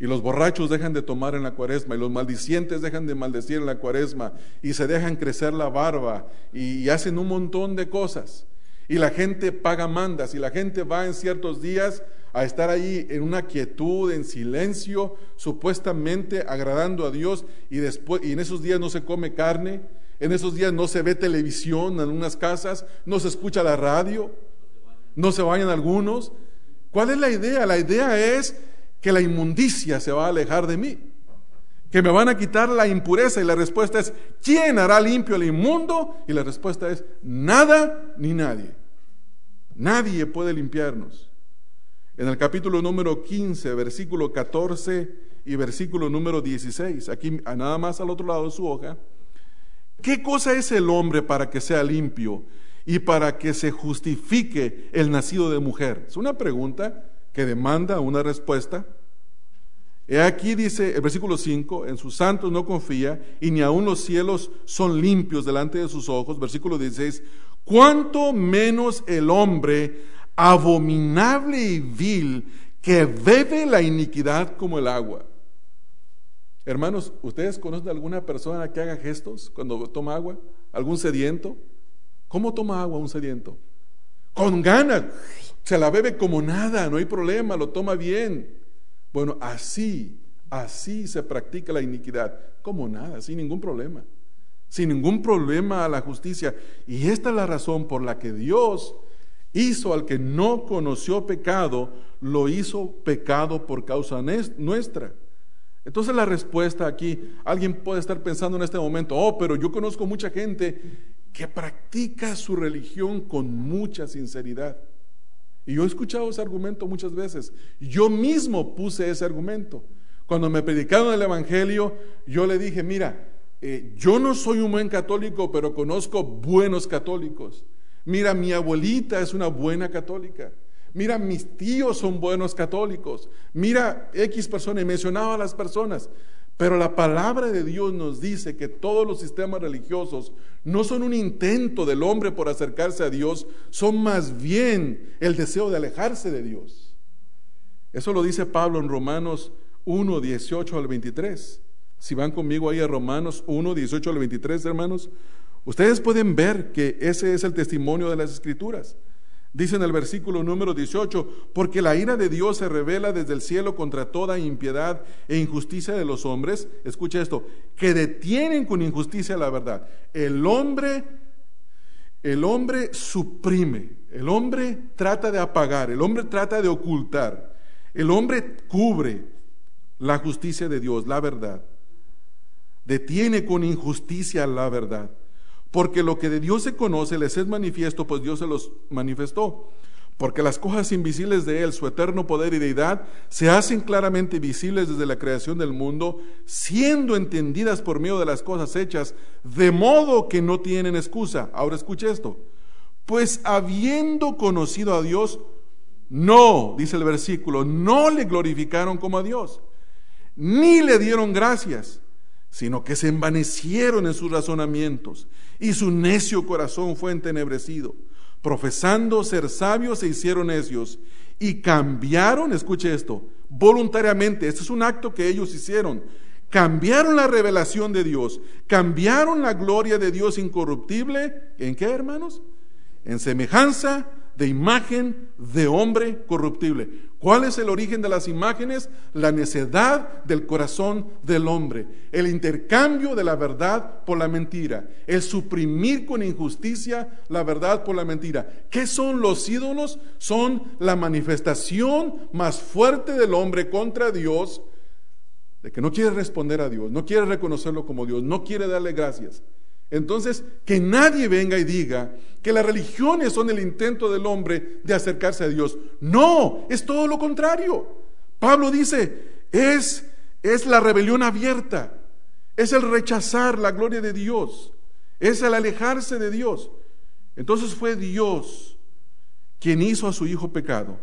Speaker 1: Y los borrachos dejan de tomar en la cuaresma, y los maldicientes dejan de maldecir en la cuaresma, y se dejan crecer la barba, y, hacen un montón de cosas. Y la gente paga mandas, y la gente va en ciertos días a estar ahí en una quietud, en silencio, supuestamente agradando a Dios, y, después, y en esos días no se come carne, en esos días no se ve televisión en unas casas, no se escucha la radio, no se vayan algunos. ¿Cuál es la idea? La idea es que la inmundicia se va a alejar de mí, que me van a quitar la impureza y la respuesta es, ¿quién hará limpio el inmundo? Y la respuesta es, nada ni nadie. Nadie puede limpiarnos. En el capítulo número 15, versículo 14 y versículo número 16, aquí nada más al otro lado de su hoja, ¿qué cosa es el hombre para que sea limpio y para que se justifique el nacido de mujer? Es una pregunta que demanda una respuesta. He aquí dice el versículo 5, en sus santos no confía y ni aun los cielos son limpios delante de sus ojos. Versículo 16, cuánto menos el hombre abominable y vil que bebe la iniquidad como el agua. Hermanos, ¿ustedes conocen alguna persona que haga gestos cuando toma agua? ¿Algún sediento? ¿Cómo toma agua un sediento? Con ganas se la bebe como nada, no hay problema, lo toma bien. Bueno, así, así se practica la iniquidad, como nada, sin ningún problema, sin ningún problema a la justicia. Y esta es la razón por la que Dios hizo al que no conoció pecado, lo hizo pecado por causa nuestra. Entonces la respuesta aquí, alguien puede estar pensando en este momento, oh, pero yo conozco mucha gente que practica su religión con mucha sinceridad. Y yo he escuchado ese argumento muchas veces. Yo mismo puse ese argumento. Cuando me predicaron el Evangelio, yo le dije, mira, eh, yo no soy un buen católico, pero conozco buenos católicos. Mira, mi abuelita es una buena católica. Mira, mis tíos son buenos católicos. Mira, X persona, y mencionaba a las personas. Pero la palabra de Dios nos dice que todos los sistemas religiosos no son un intento del hombre por acercarse a Dios, son más bien el deseo de alejarse de Dios. Eso lo dice Pablo en Romanos 1, 18 al 23. Si van conmigo ahí a Romanos 1, 18 al 23, hermanos, ustedes pueden ver que ese es el testimonio de las Escrituras. Dice en el versículo número 18, porque la ira de Dios se revela desde el cielo contra toda impiedad e injusticia de los hombres, escucha esto, que detienen con injusticia la verdad. El hombre el hombre suprime, el hombre trata de apagar, el hombre trata de ocultar, el hombre cubre la justicia de Dios, la verdad. Detiene con injusticia la verdad. Porque lo que de Dios se conoce les es manifiesto, pues Dios se los manifestó. Porque las cosas invisibles de Él, su eterno poder y deidad, se hacen claramente visibles desde la creación del mundo, siendo entendidas por medio de las cosas hechas, de modo que no tienen excusa. Ahora escuche esto. Pues habiendo conocido a Dios, no, dice el versículo, no le glorificaron como a Dios, ni le dieron gracias, sino que se envanecieron en sus razonamientos, y su necio corazón fue entenebrecido. Profesando ser sabios, se hicieron necios y cambiaron, escuche esto, voluntariamente, este es un acto que ellos hicieron, cambiaron la revelación de Dios, cambiaron la gloria de Dios incorruptible, ¿en qué hermanos? En semejanza de imagen de hombre corruptible. ¿Cuál es el origen de las imágenes? La necedad del corazón del hombre, el intercambio de la verdad por la mentira, el suprimir con injusticia la verdad por la mentira. ¿Qué son los ídolos? Son la manifestación más fuerte del hombre contra Dios, de que no quiere responder a Dios, no quiere reconocerlo como Dios, no quiere darle gracias. Entonces, que nadie venga y diga que las religiones son el intento del hombre de acercarse a Dios. No, es todo lo contrario. Pablo dice, es, es la rebelión abierta, es el rechazar la gloria de Dios, es el alejarse de Dios. Entonces fue Dios quien hizo a su hijo pecado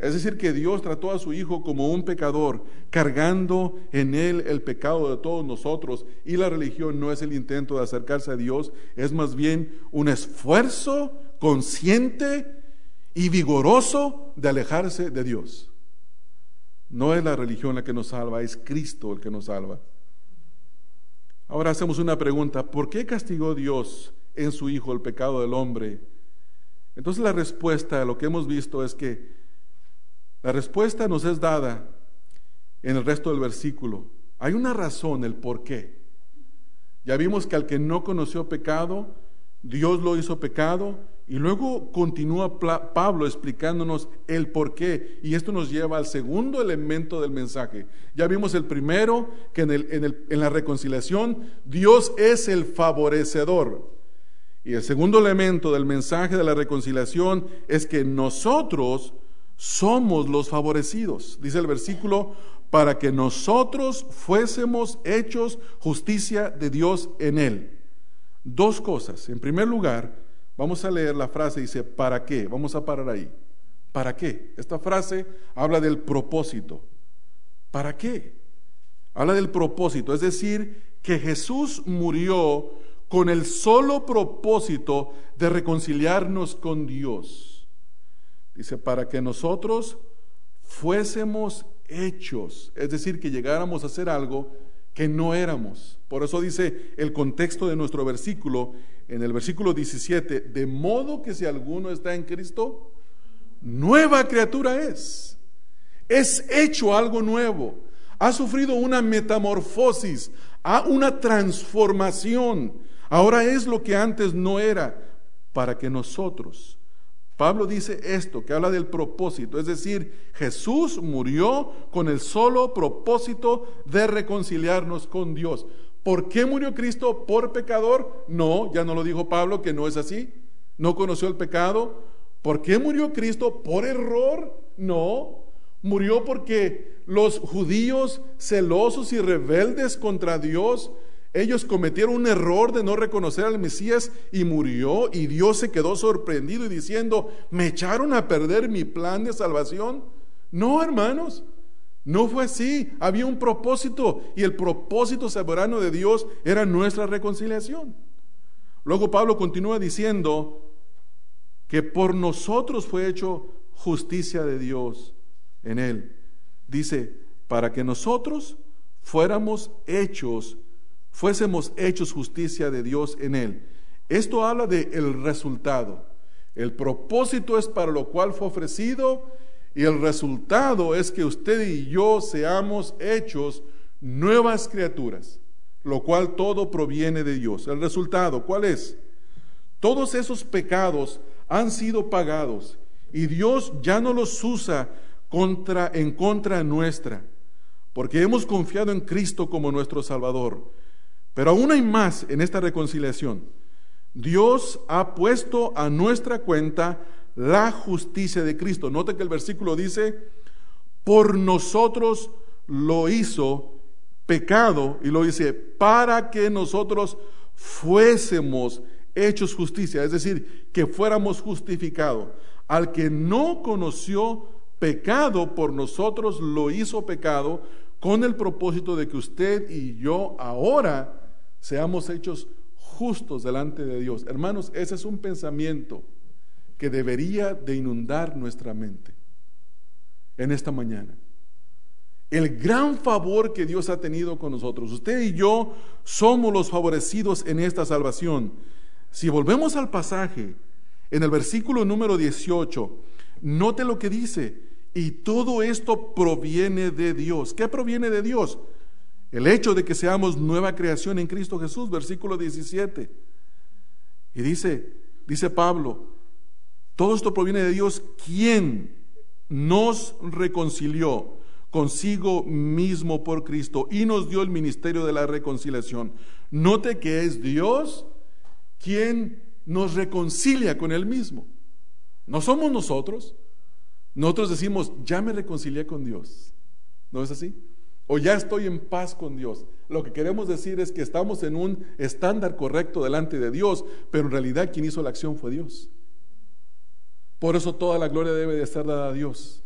Speaker 1: es decir, que Dios trató a su Hijo como un pecador, cargando en él el pecado de todos nosotros. Y la religión no es el intento de acercarse a Dios, es más bien un esfuerzo consciente y vigoroso de alejarse de Dios. No es la religión la que nos salva, es Cristo el que nos salva. Ahora hacemos una pregunta, ¿por qué castigó Dios en su Hijo el pecado del hombre? Entonces la respuesta a lo que hemos visto es que la respuesta nos es dada en el resto del versículo. Hay una razón, el por qué. Ya vimos que al que no conoció pecado, Dios lo hizo pecado y luego continúa Pablo explicándonos el por qué. Y esto nos lleva al segundo elemento del mensaje. Ya vimos el primero, que en, en la reconciliación Dios es el favorecedor. Y el segundo elemento del mensaje de la reconciliación es que nosotros somos los favorecidos, dice el versículo, para que nosotros fuésemos hechos justicia de Dios en él. Dos cosas. En primer lugar, vamos a leer la frase, dice, ¿para qué? Vamos a parar ahí. ¿Para qué? Esta frase habla del propósito. ¿Para qué? Habla del propósito, es decir, que Jesús murió con el solo propósito de reconciliarnos con Dios. Dice, para que nosotros fuésemos hechos, es decir, que llegáramos a hacer algo que no éramos. Por eso dice el contexto de nuestro versículo, en el versículo 17, de modo que si alguno está en Cristo, nueva criatura es. Es hecho algo nuevo. Ha sufrido una metamorfosis, ha una transformación. Ahora es lo que antes no era, para que nosotros Pablo dice esto, que habla del propósito, es decir, Jesús murió con el solo propósito de reconciliarnos con Dios. ¿Por qué murió Cristo? ¿Por pecador? No, ya no lo dijo Pablo, que no es así. No conoció el pecado. ¿Por qué murió Cristo? ¿Por error? No. Murió porque los judíos celosos y rebeldes contra Dios ellos cometieron un error de no reconocer al Mesías y murió y Dios se quedó sorprendido y diciendo, ¿me echaron a perder mi plan de salvación? No, hermanos, no fue así. Había un propósito y el propósito soberano de Dios era nuestra reconciliación. Luego Pablo continúa diciendo que por nosotros fue hecho justicia de Dios en él. Dice, para que nosotros fuéramos hechos fuésemos hechos justicia de Dios en él. Esto habla de el resultado. El propósito es para lo cual fue ofrecido y el resultado es que usted y yo seamos hechos nuevas criaturas, lo cual todo proviene de Dios. El resultado, ¿cuál es? Todos esos pecados han sido pagados y Dios ya no los usa contra, en contra nuestra, porque hemos confiado en Cristo como nuestro Salvador. Pero aún hay más en esta reconciliación. Dios ha puesto a nuestra cuenta la justicia de Cristo. Note que el versículo dice, por nosotros lo hizo pecado, y lo dice, para que nosotros fuésemos hechos justicia, es decir, que fuéramos justificados. Al que no conoció pecado por nosotros lo hizo pecado con el propósito de que usted y yo ahora seamos hechos justos delante de Dios. Hermanos, ese es un pensamiento que debería de inundar nuestra mente en esta mañana. El gran favor que Dios ha tenido con nosotros. Usted y yo somos los favorecidos en esta salvación. Si volvemos al pasaje, en el versículo número 18, note lo que dice, y todo esto proviene de Dios. ¿Qué proviene de Dios? El hecho de que seamos nueva creación en Cristo Jesús, versículo 17. Y dice, dice Pablo, todo esto proviene de Dios, quien nos reconcilió consigo mismo por Cristo y nos dio el ministerio de la reconciliación. Note que es Dios quien nos reconcilia con Él mismo. No somos nosotros. Nosotros decimos, ya me reconcilié con Dios. ¿No es así? O ya estoy en paz con Dios. Lo que queremos decir es que estamos en un estándar correcto delante de Dios, pero en realidad quien hizo la acción fue Dios. Por eso toda la gloria debe de estar dada a Dios.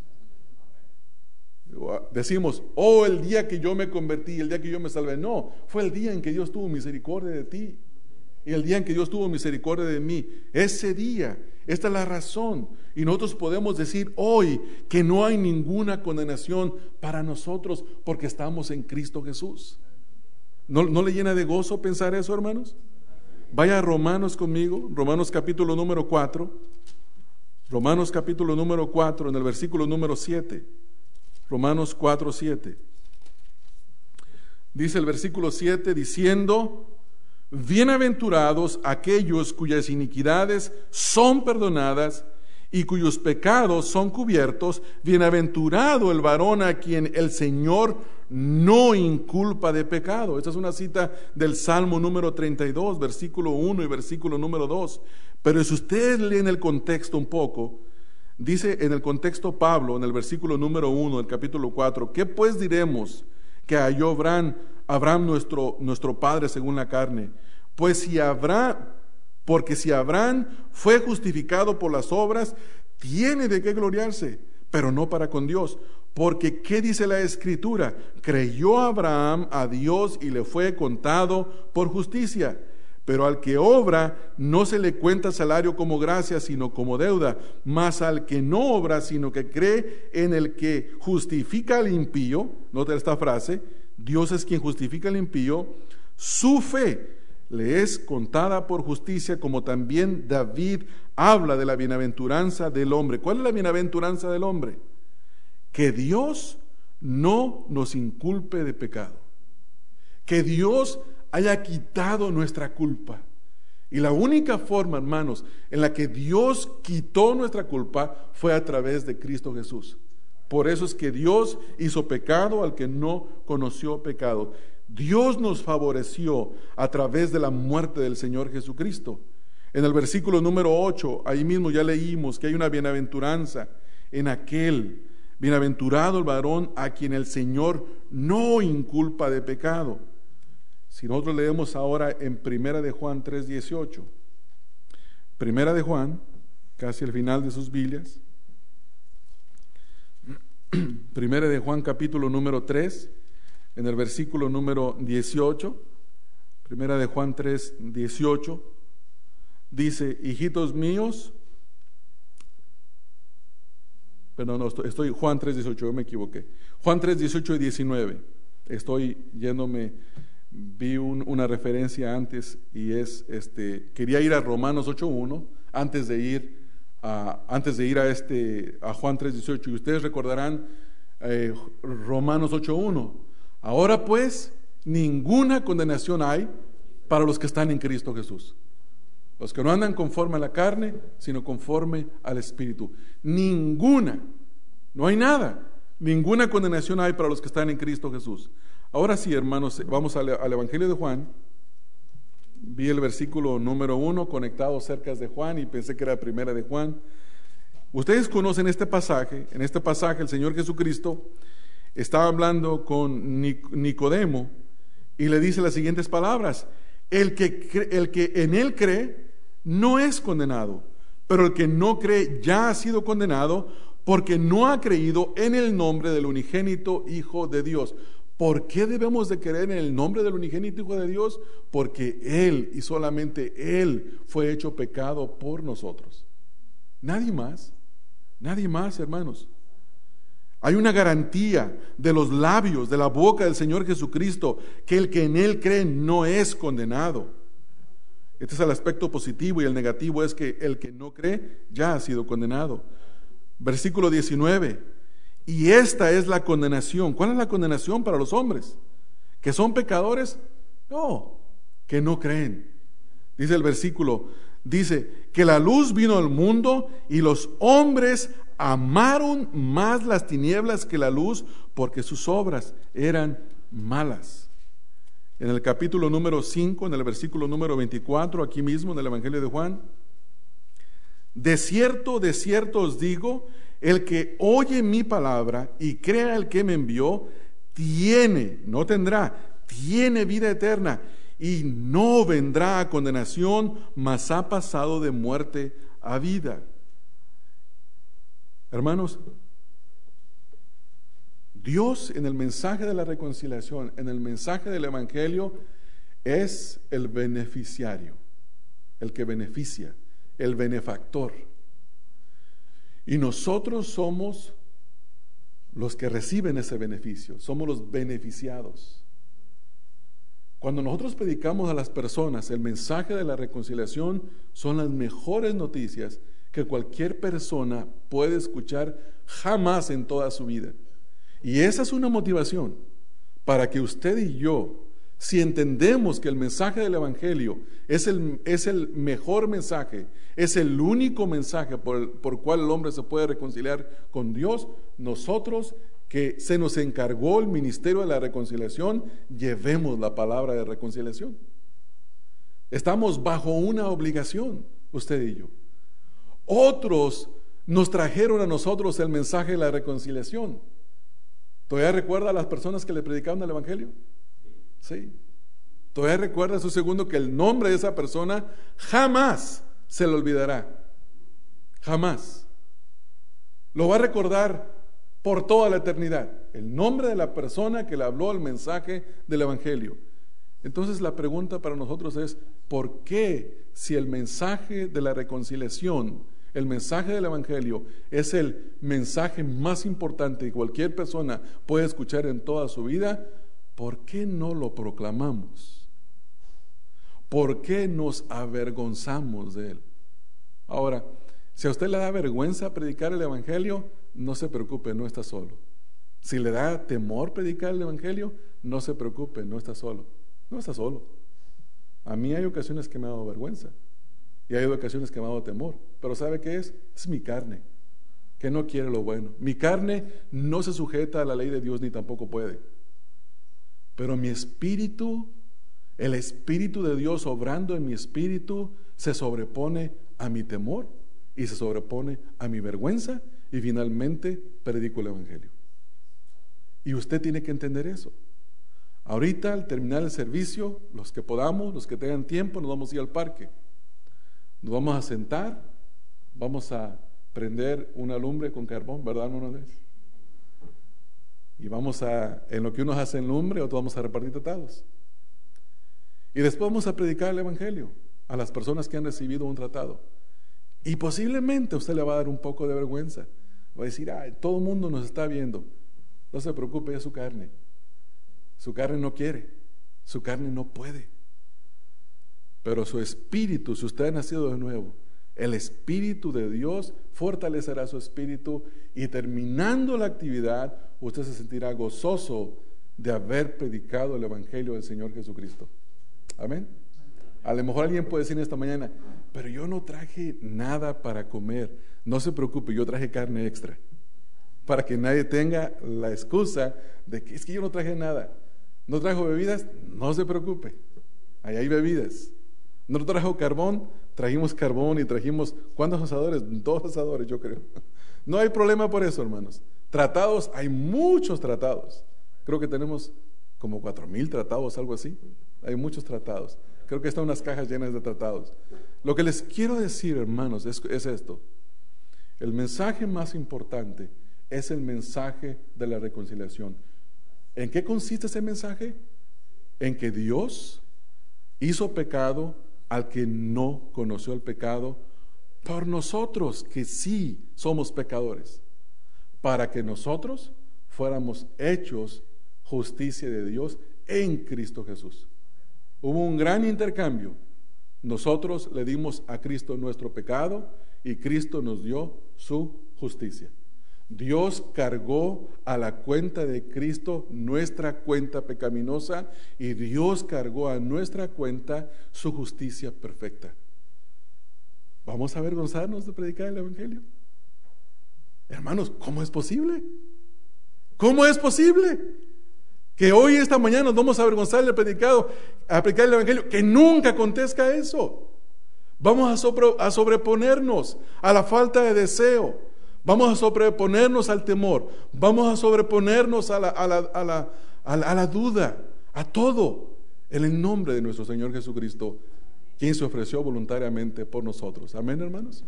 Speaker 1: Decimos, oh, el día que yo me convertí, el día que yo me salvé. No, fue el día en que Dios tuvo misericordia de ti. Y el día en que Dios tuvo misericordia de mí. Ese día, esta es la razón. Y nosotros podemos decir hoy que no hay ninguna condenación para nosotros porque estamos en Cristo Jesús. ¿No, ¿No, le llena de gozo pensar eso, hermanos? Vaya a Romanos conmigo, Romanos capítulo número 4. Romanos capítulo número 4, en el versículo número 7. Romanos 4, 7. Dice el versículo 7 diciendo, bienaventurados aquellos cuyas iniquidades son perdonadas y cuyos pecados son cubiertos, bienaventurado el varón a quien el Señor no inculpa de pecado. Esta es una cita del Salmo número 32, versículo 1 y versículo número 2. Pero si ustedes leen el contexto un poco, dice en el contexto Pablo, en el versículo número 1 del capítulo 4, ¿qué pues diremos que Abraham, Abraham nuestro, nuestro padre según la carne? Pues si Abraham, porque si Abraham fue justificado por las obras, tiene de qué gloriarse, pero no para con Dios. Porque, ¿qué dice la escritura? Creyó Abraham a Dios y le fue contado por justicia. Pero al que obra no se le cuenta salario como gracia, sino como deuda. Mas al que no obra, sino que cree en el que justifica al impío, nota esta frase, Dios es quien justifica al impío, su fe le es contada por justicia, como también David habla de la bienaventuranza del hombre. ¿Cuál es la bienaventuranza del hombre? Que Dios no nos inculpe de pecado. Que Dios haya quitado nuestra culpa. Y la única forma, hermanos, en la que Dios quitó nuestra culpa fue a través de Cristo Jesús. Por eso es que Dios hizo pecado al que no conoció pecado. Dios nos favoreció a través de la muerte del Señor Jesucristo. En el versículo número 8, ahí mismo ya leímos que hay una bienaventuranza en aquel. Bienaventurado el varón a quien el Señor no inculpa de pecado. Si nosotros leemos ahora en Primera de Juan 3:18, Primera de Juan, casi al final de sus Biblias, [CLEARS THROAT] Primera de Juan capítulo número 3, en el versículo número 18, Primera de Juan 3, 18, dice, hijitos míos, perdón, no, estoy, estoy Juan 3, 18, yo me equivoqué, Juan 3, 18 y 19, estoy yéndome vi una referencia antes y es, este, quería ir a Romanos 8.1 antes de ir antes de ir a, este, a Juan 3.18 y ustedes recordarán eh, Romanos 8.1. Ahora pues, ninguna condenación hay para los que están en Cristo Jesús. Los que no andan conforme a la carne, sino conforme al Espíritu. Ninguna, no hay nada, ninguna condenación hay para los que están en Cristo Jesús. Ahora sí, hermanos, vamos al, al Evangelio de Juan. Vi el versículo número uno conectado cerca de Juan y pensé que era primera de Juan. Ustedes conocen este pasaje. En este pasaje el Señor Jesucristo estaba hablando con Nicodemo y le dice las siguientes palabras. El que, el que en él cree no es condenado, pero el que no cree ya ha sido condenado porque no ha creído en el nombre del unigénito Hijo de Dios. ¿Por qué debemos de creer en el nombre del unigénito Hijo de Dios? Porque Él y solamente Él fue hecho pecado por nosotros. Nadie más, nadie más, hermanos. Hay una garantía de los labios, de la boca del Señor Jesucristo, que el que en Él cree no es condenado. Este es el aspecto positivo y el negativo es que el que no cree ya ha sido condenado. Versículo 19. Y esta es la condenación. ¿Cuál es la condenación para los hombres? ¿Que son pecadores? No, que no creen. Dice el versículo, dice que la luz vino al mundo y los hombres amaron más las tinieblas que la luz porque sus obras eran malas. En el capítulo número 5, en el versículo número 24, aquí mismo en el Evangelio de Juan, de cierto, de cierto os digo, el que oye mi palabra y crea el que me envió, tiene, no tendrá, tiene vida eterna y no vendrá a condenación, mas ha pasado de muerte a vida. Hermanos, Dios en el mensaje de la reconciliación, en el mensaje del Evangelio, es el beneficiario, el que beneficia, el benefactor. Y nosotros somos los que reciben ese beneficio, somos los beneficiados. Cuando nosotros predicamos a las personas el mensaje de la reconciliación, son las mejores noticias que cualquier persona puede escuchar jamás en toda su vida. Y esa es una motivación para que usted y yo, si entendemos que el mensaje del Evangelio es el, es el mejor mensaje, es el único mensaje por el por cual el hombre se puede reconciliar con Dios, nosotros que se nos encargó el ministerio de la reconciliación, llevemos la palabra de reconciliación. Estamos bajo una obligación, usted y yo. Otros nos trajeron a nosotros el mensaje de la reconciliación. ¿Todavía recuerda a las personas que le predicaron el Evangelio? Sí. ¿Todavía recuerda su segundo que el nombre de esa persona jamás se le olvidará? Jamás. Lo va a recordar por toda la eternidad. El nombre de la persona que le habló el mensaje del Evangelio. Entonces la pregunta para nosotros es, ¿por qué si el mensaje de la reconciliación el mensaje del Evangelio es el mensaje más importante que cualquier persona puede escuchar en toda su vida, ¿por qué no lo proclamamos? ¿Por qué nos avergonzamos de él? Ahora, si a usted le da vergüenza predicar el Evangelio, no se preocupe, no está solo. Si le da temor predicar el Evangelio, no se preocupe, no está solo. No está solo. A mí hay ocasiones que me ha dado vergüenza. Y hay ocasiones que me ha dado temor. Pero ¿sabe qué es? Es mi carne, que no quiere lo bueno. Mi carne no se sujeta a la ley de Dios ni tampoco puede. Pero mi espíritu, el espíritu de Dios obrando en mi espíritu, se sobrepone a mi temor y se sobrepone a mi vergüenza y finalmente predico el Evangelio. Y usted tiene que entender eso. Ahorita, al terminar el servicio, los que podamos, los que tengan tiempo, nos vamos a ir al parque. Nos vamos a sentar, vamos a prender una lumbre con carbón, ¿verdad, hermano? Y vamos a, en lo que unos hacen lumbre, otros vamos a repartir tratados. Y después vamos a predicar el Evangelio a las personas que han recibido un tratado. Y posiblemente usted le va a dar un poco de vergüenza. Va a decir, ay, todo el mundo nos está viendo. No se preocupe, es su carne. Su carne no quiere, su carne no puede. Pero su espíritu, si usted ha nacido de nuevo, el espíritu de Dios fortalecerá su espíritu y terminando la actividad, usted se sentirá gozoso de haber predicado el Evangelio del Señor Jesucristo. Amén. A lo mejor alguien puede decir esta mañana, pero yo no traje nada para comer. No se preocupe, yo traje carne extra. Para que nadie tenga la excusa de que es que yo no traje nada. ¿No trajo bebidas? No se preocupe. Ahí hay bebidas. ¿No trajo carbón? Trajimos carbón y trajimos, ¿cuántos asadores? Dos asadores, yo creo. [LAUGHS] No hay problema por eso, hermanos. Tratados, hay muchos tratados. Creo que tenemos como cuatro mil tratados, algo así. Hay muchos tratados. Creo que están unas cajas llenas de tratados. Lo que les quiero decir, hermanos, es, es esto. El mensaje más importante es el mensaje de la reconciliación. ¿En qué consiste ese mensaje? En que Dios hizo pecado al que no conoció el pecado por nosotros que sí somos pecadores, para que nosotros fuéramos hechos justicia de Dios en Cristo Jesús. Hubo un gran intercambio. Nosotros le dimos a Cristo nuestro pecado y Cristo nos dio su justicia. Dios cargó a la cuenta de Cristo nuestra cuenta pecaminosa y Dios cargó a nuestra cuenta su justicia perfecta. ¿Vamos a avergonzarnos de predicar el Evangelio? Hermanos, ¿cómo es posible? ¿Cómo es posible? Que hoy, esta mañana, nos vamos a avergonzar del predicado, a predicar el Evangelio. Que nunca acontezca eso. Vamos a, a sobreponernos a la falta de deseo. Vamos a sobreponernos al temor. Vamos a sobreponernos a la, a la, a la, a la duda, a todo, en el nombre de nuestro Señor Jesucristo, quien se ofreció voluntariamente por nosotros. Amén, hermanos.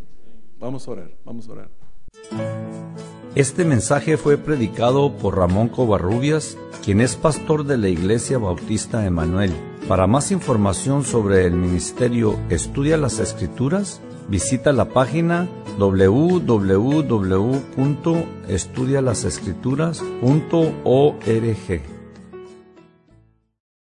Speaker 1: Vamos a orar, vamos a orar.
Speaker 2: Este mensaje fue predicado por Ramón Covarrubias, quien es pastor de la Iglesia Bautista Emanuel. Para más información sobre el ministerio Estudia las Escrituras, visita la página www.estudialasescrituras.org.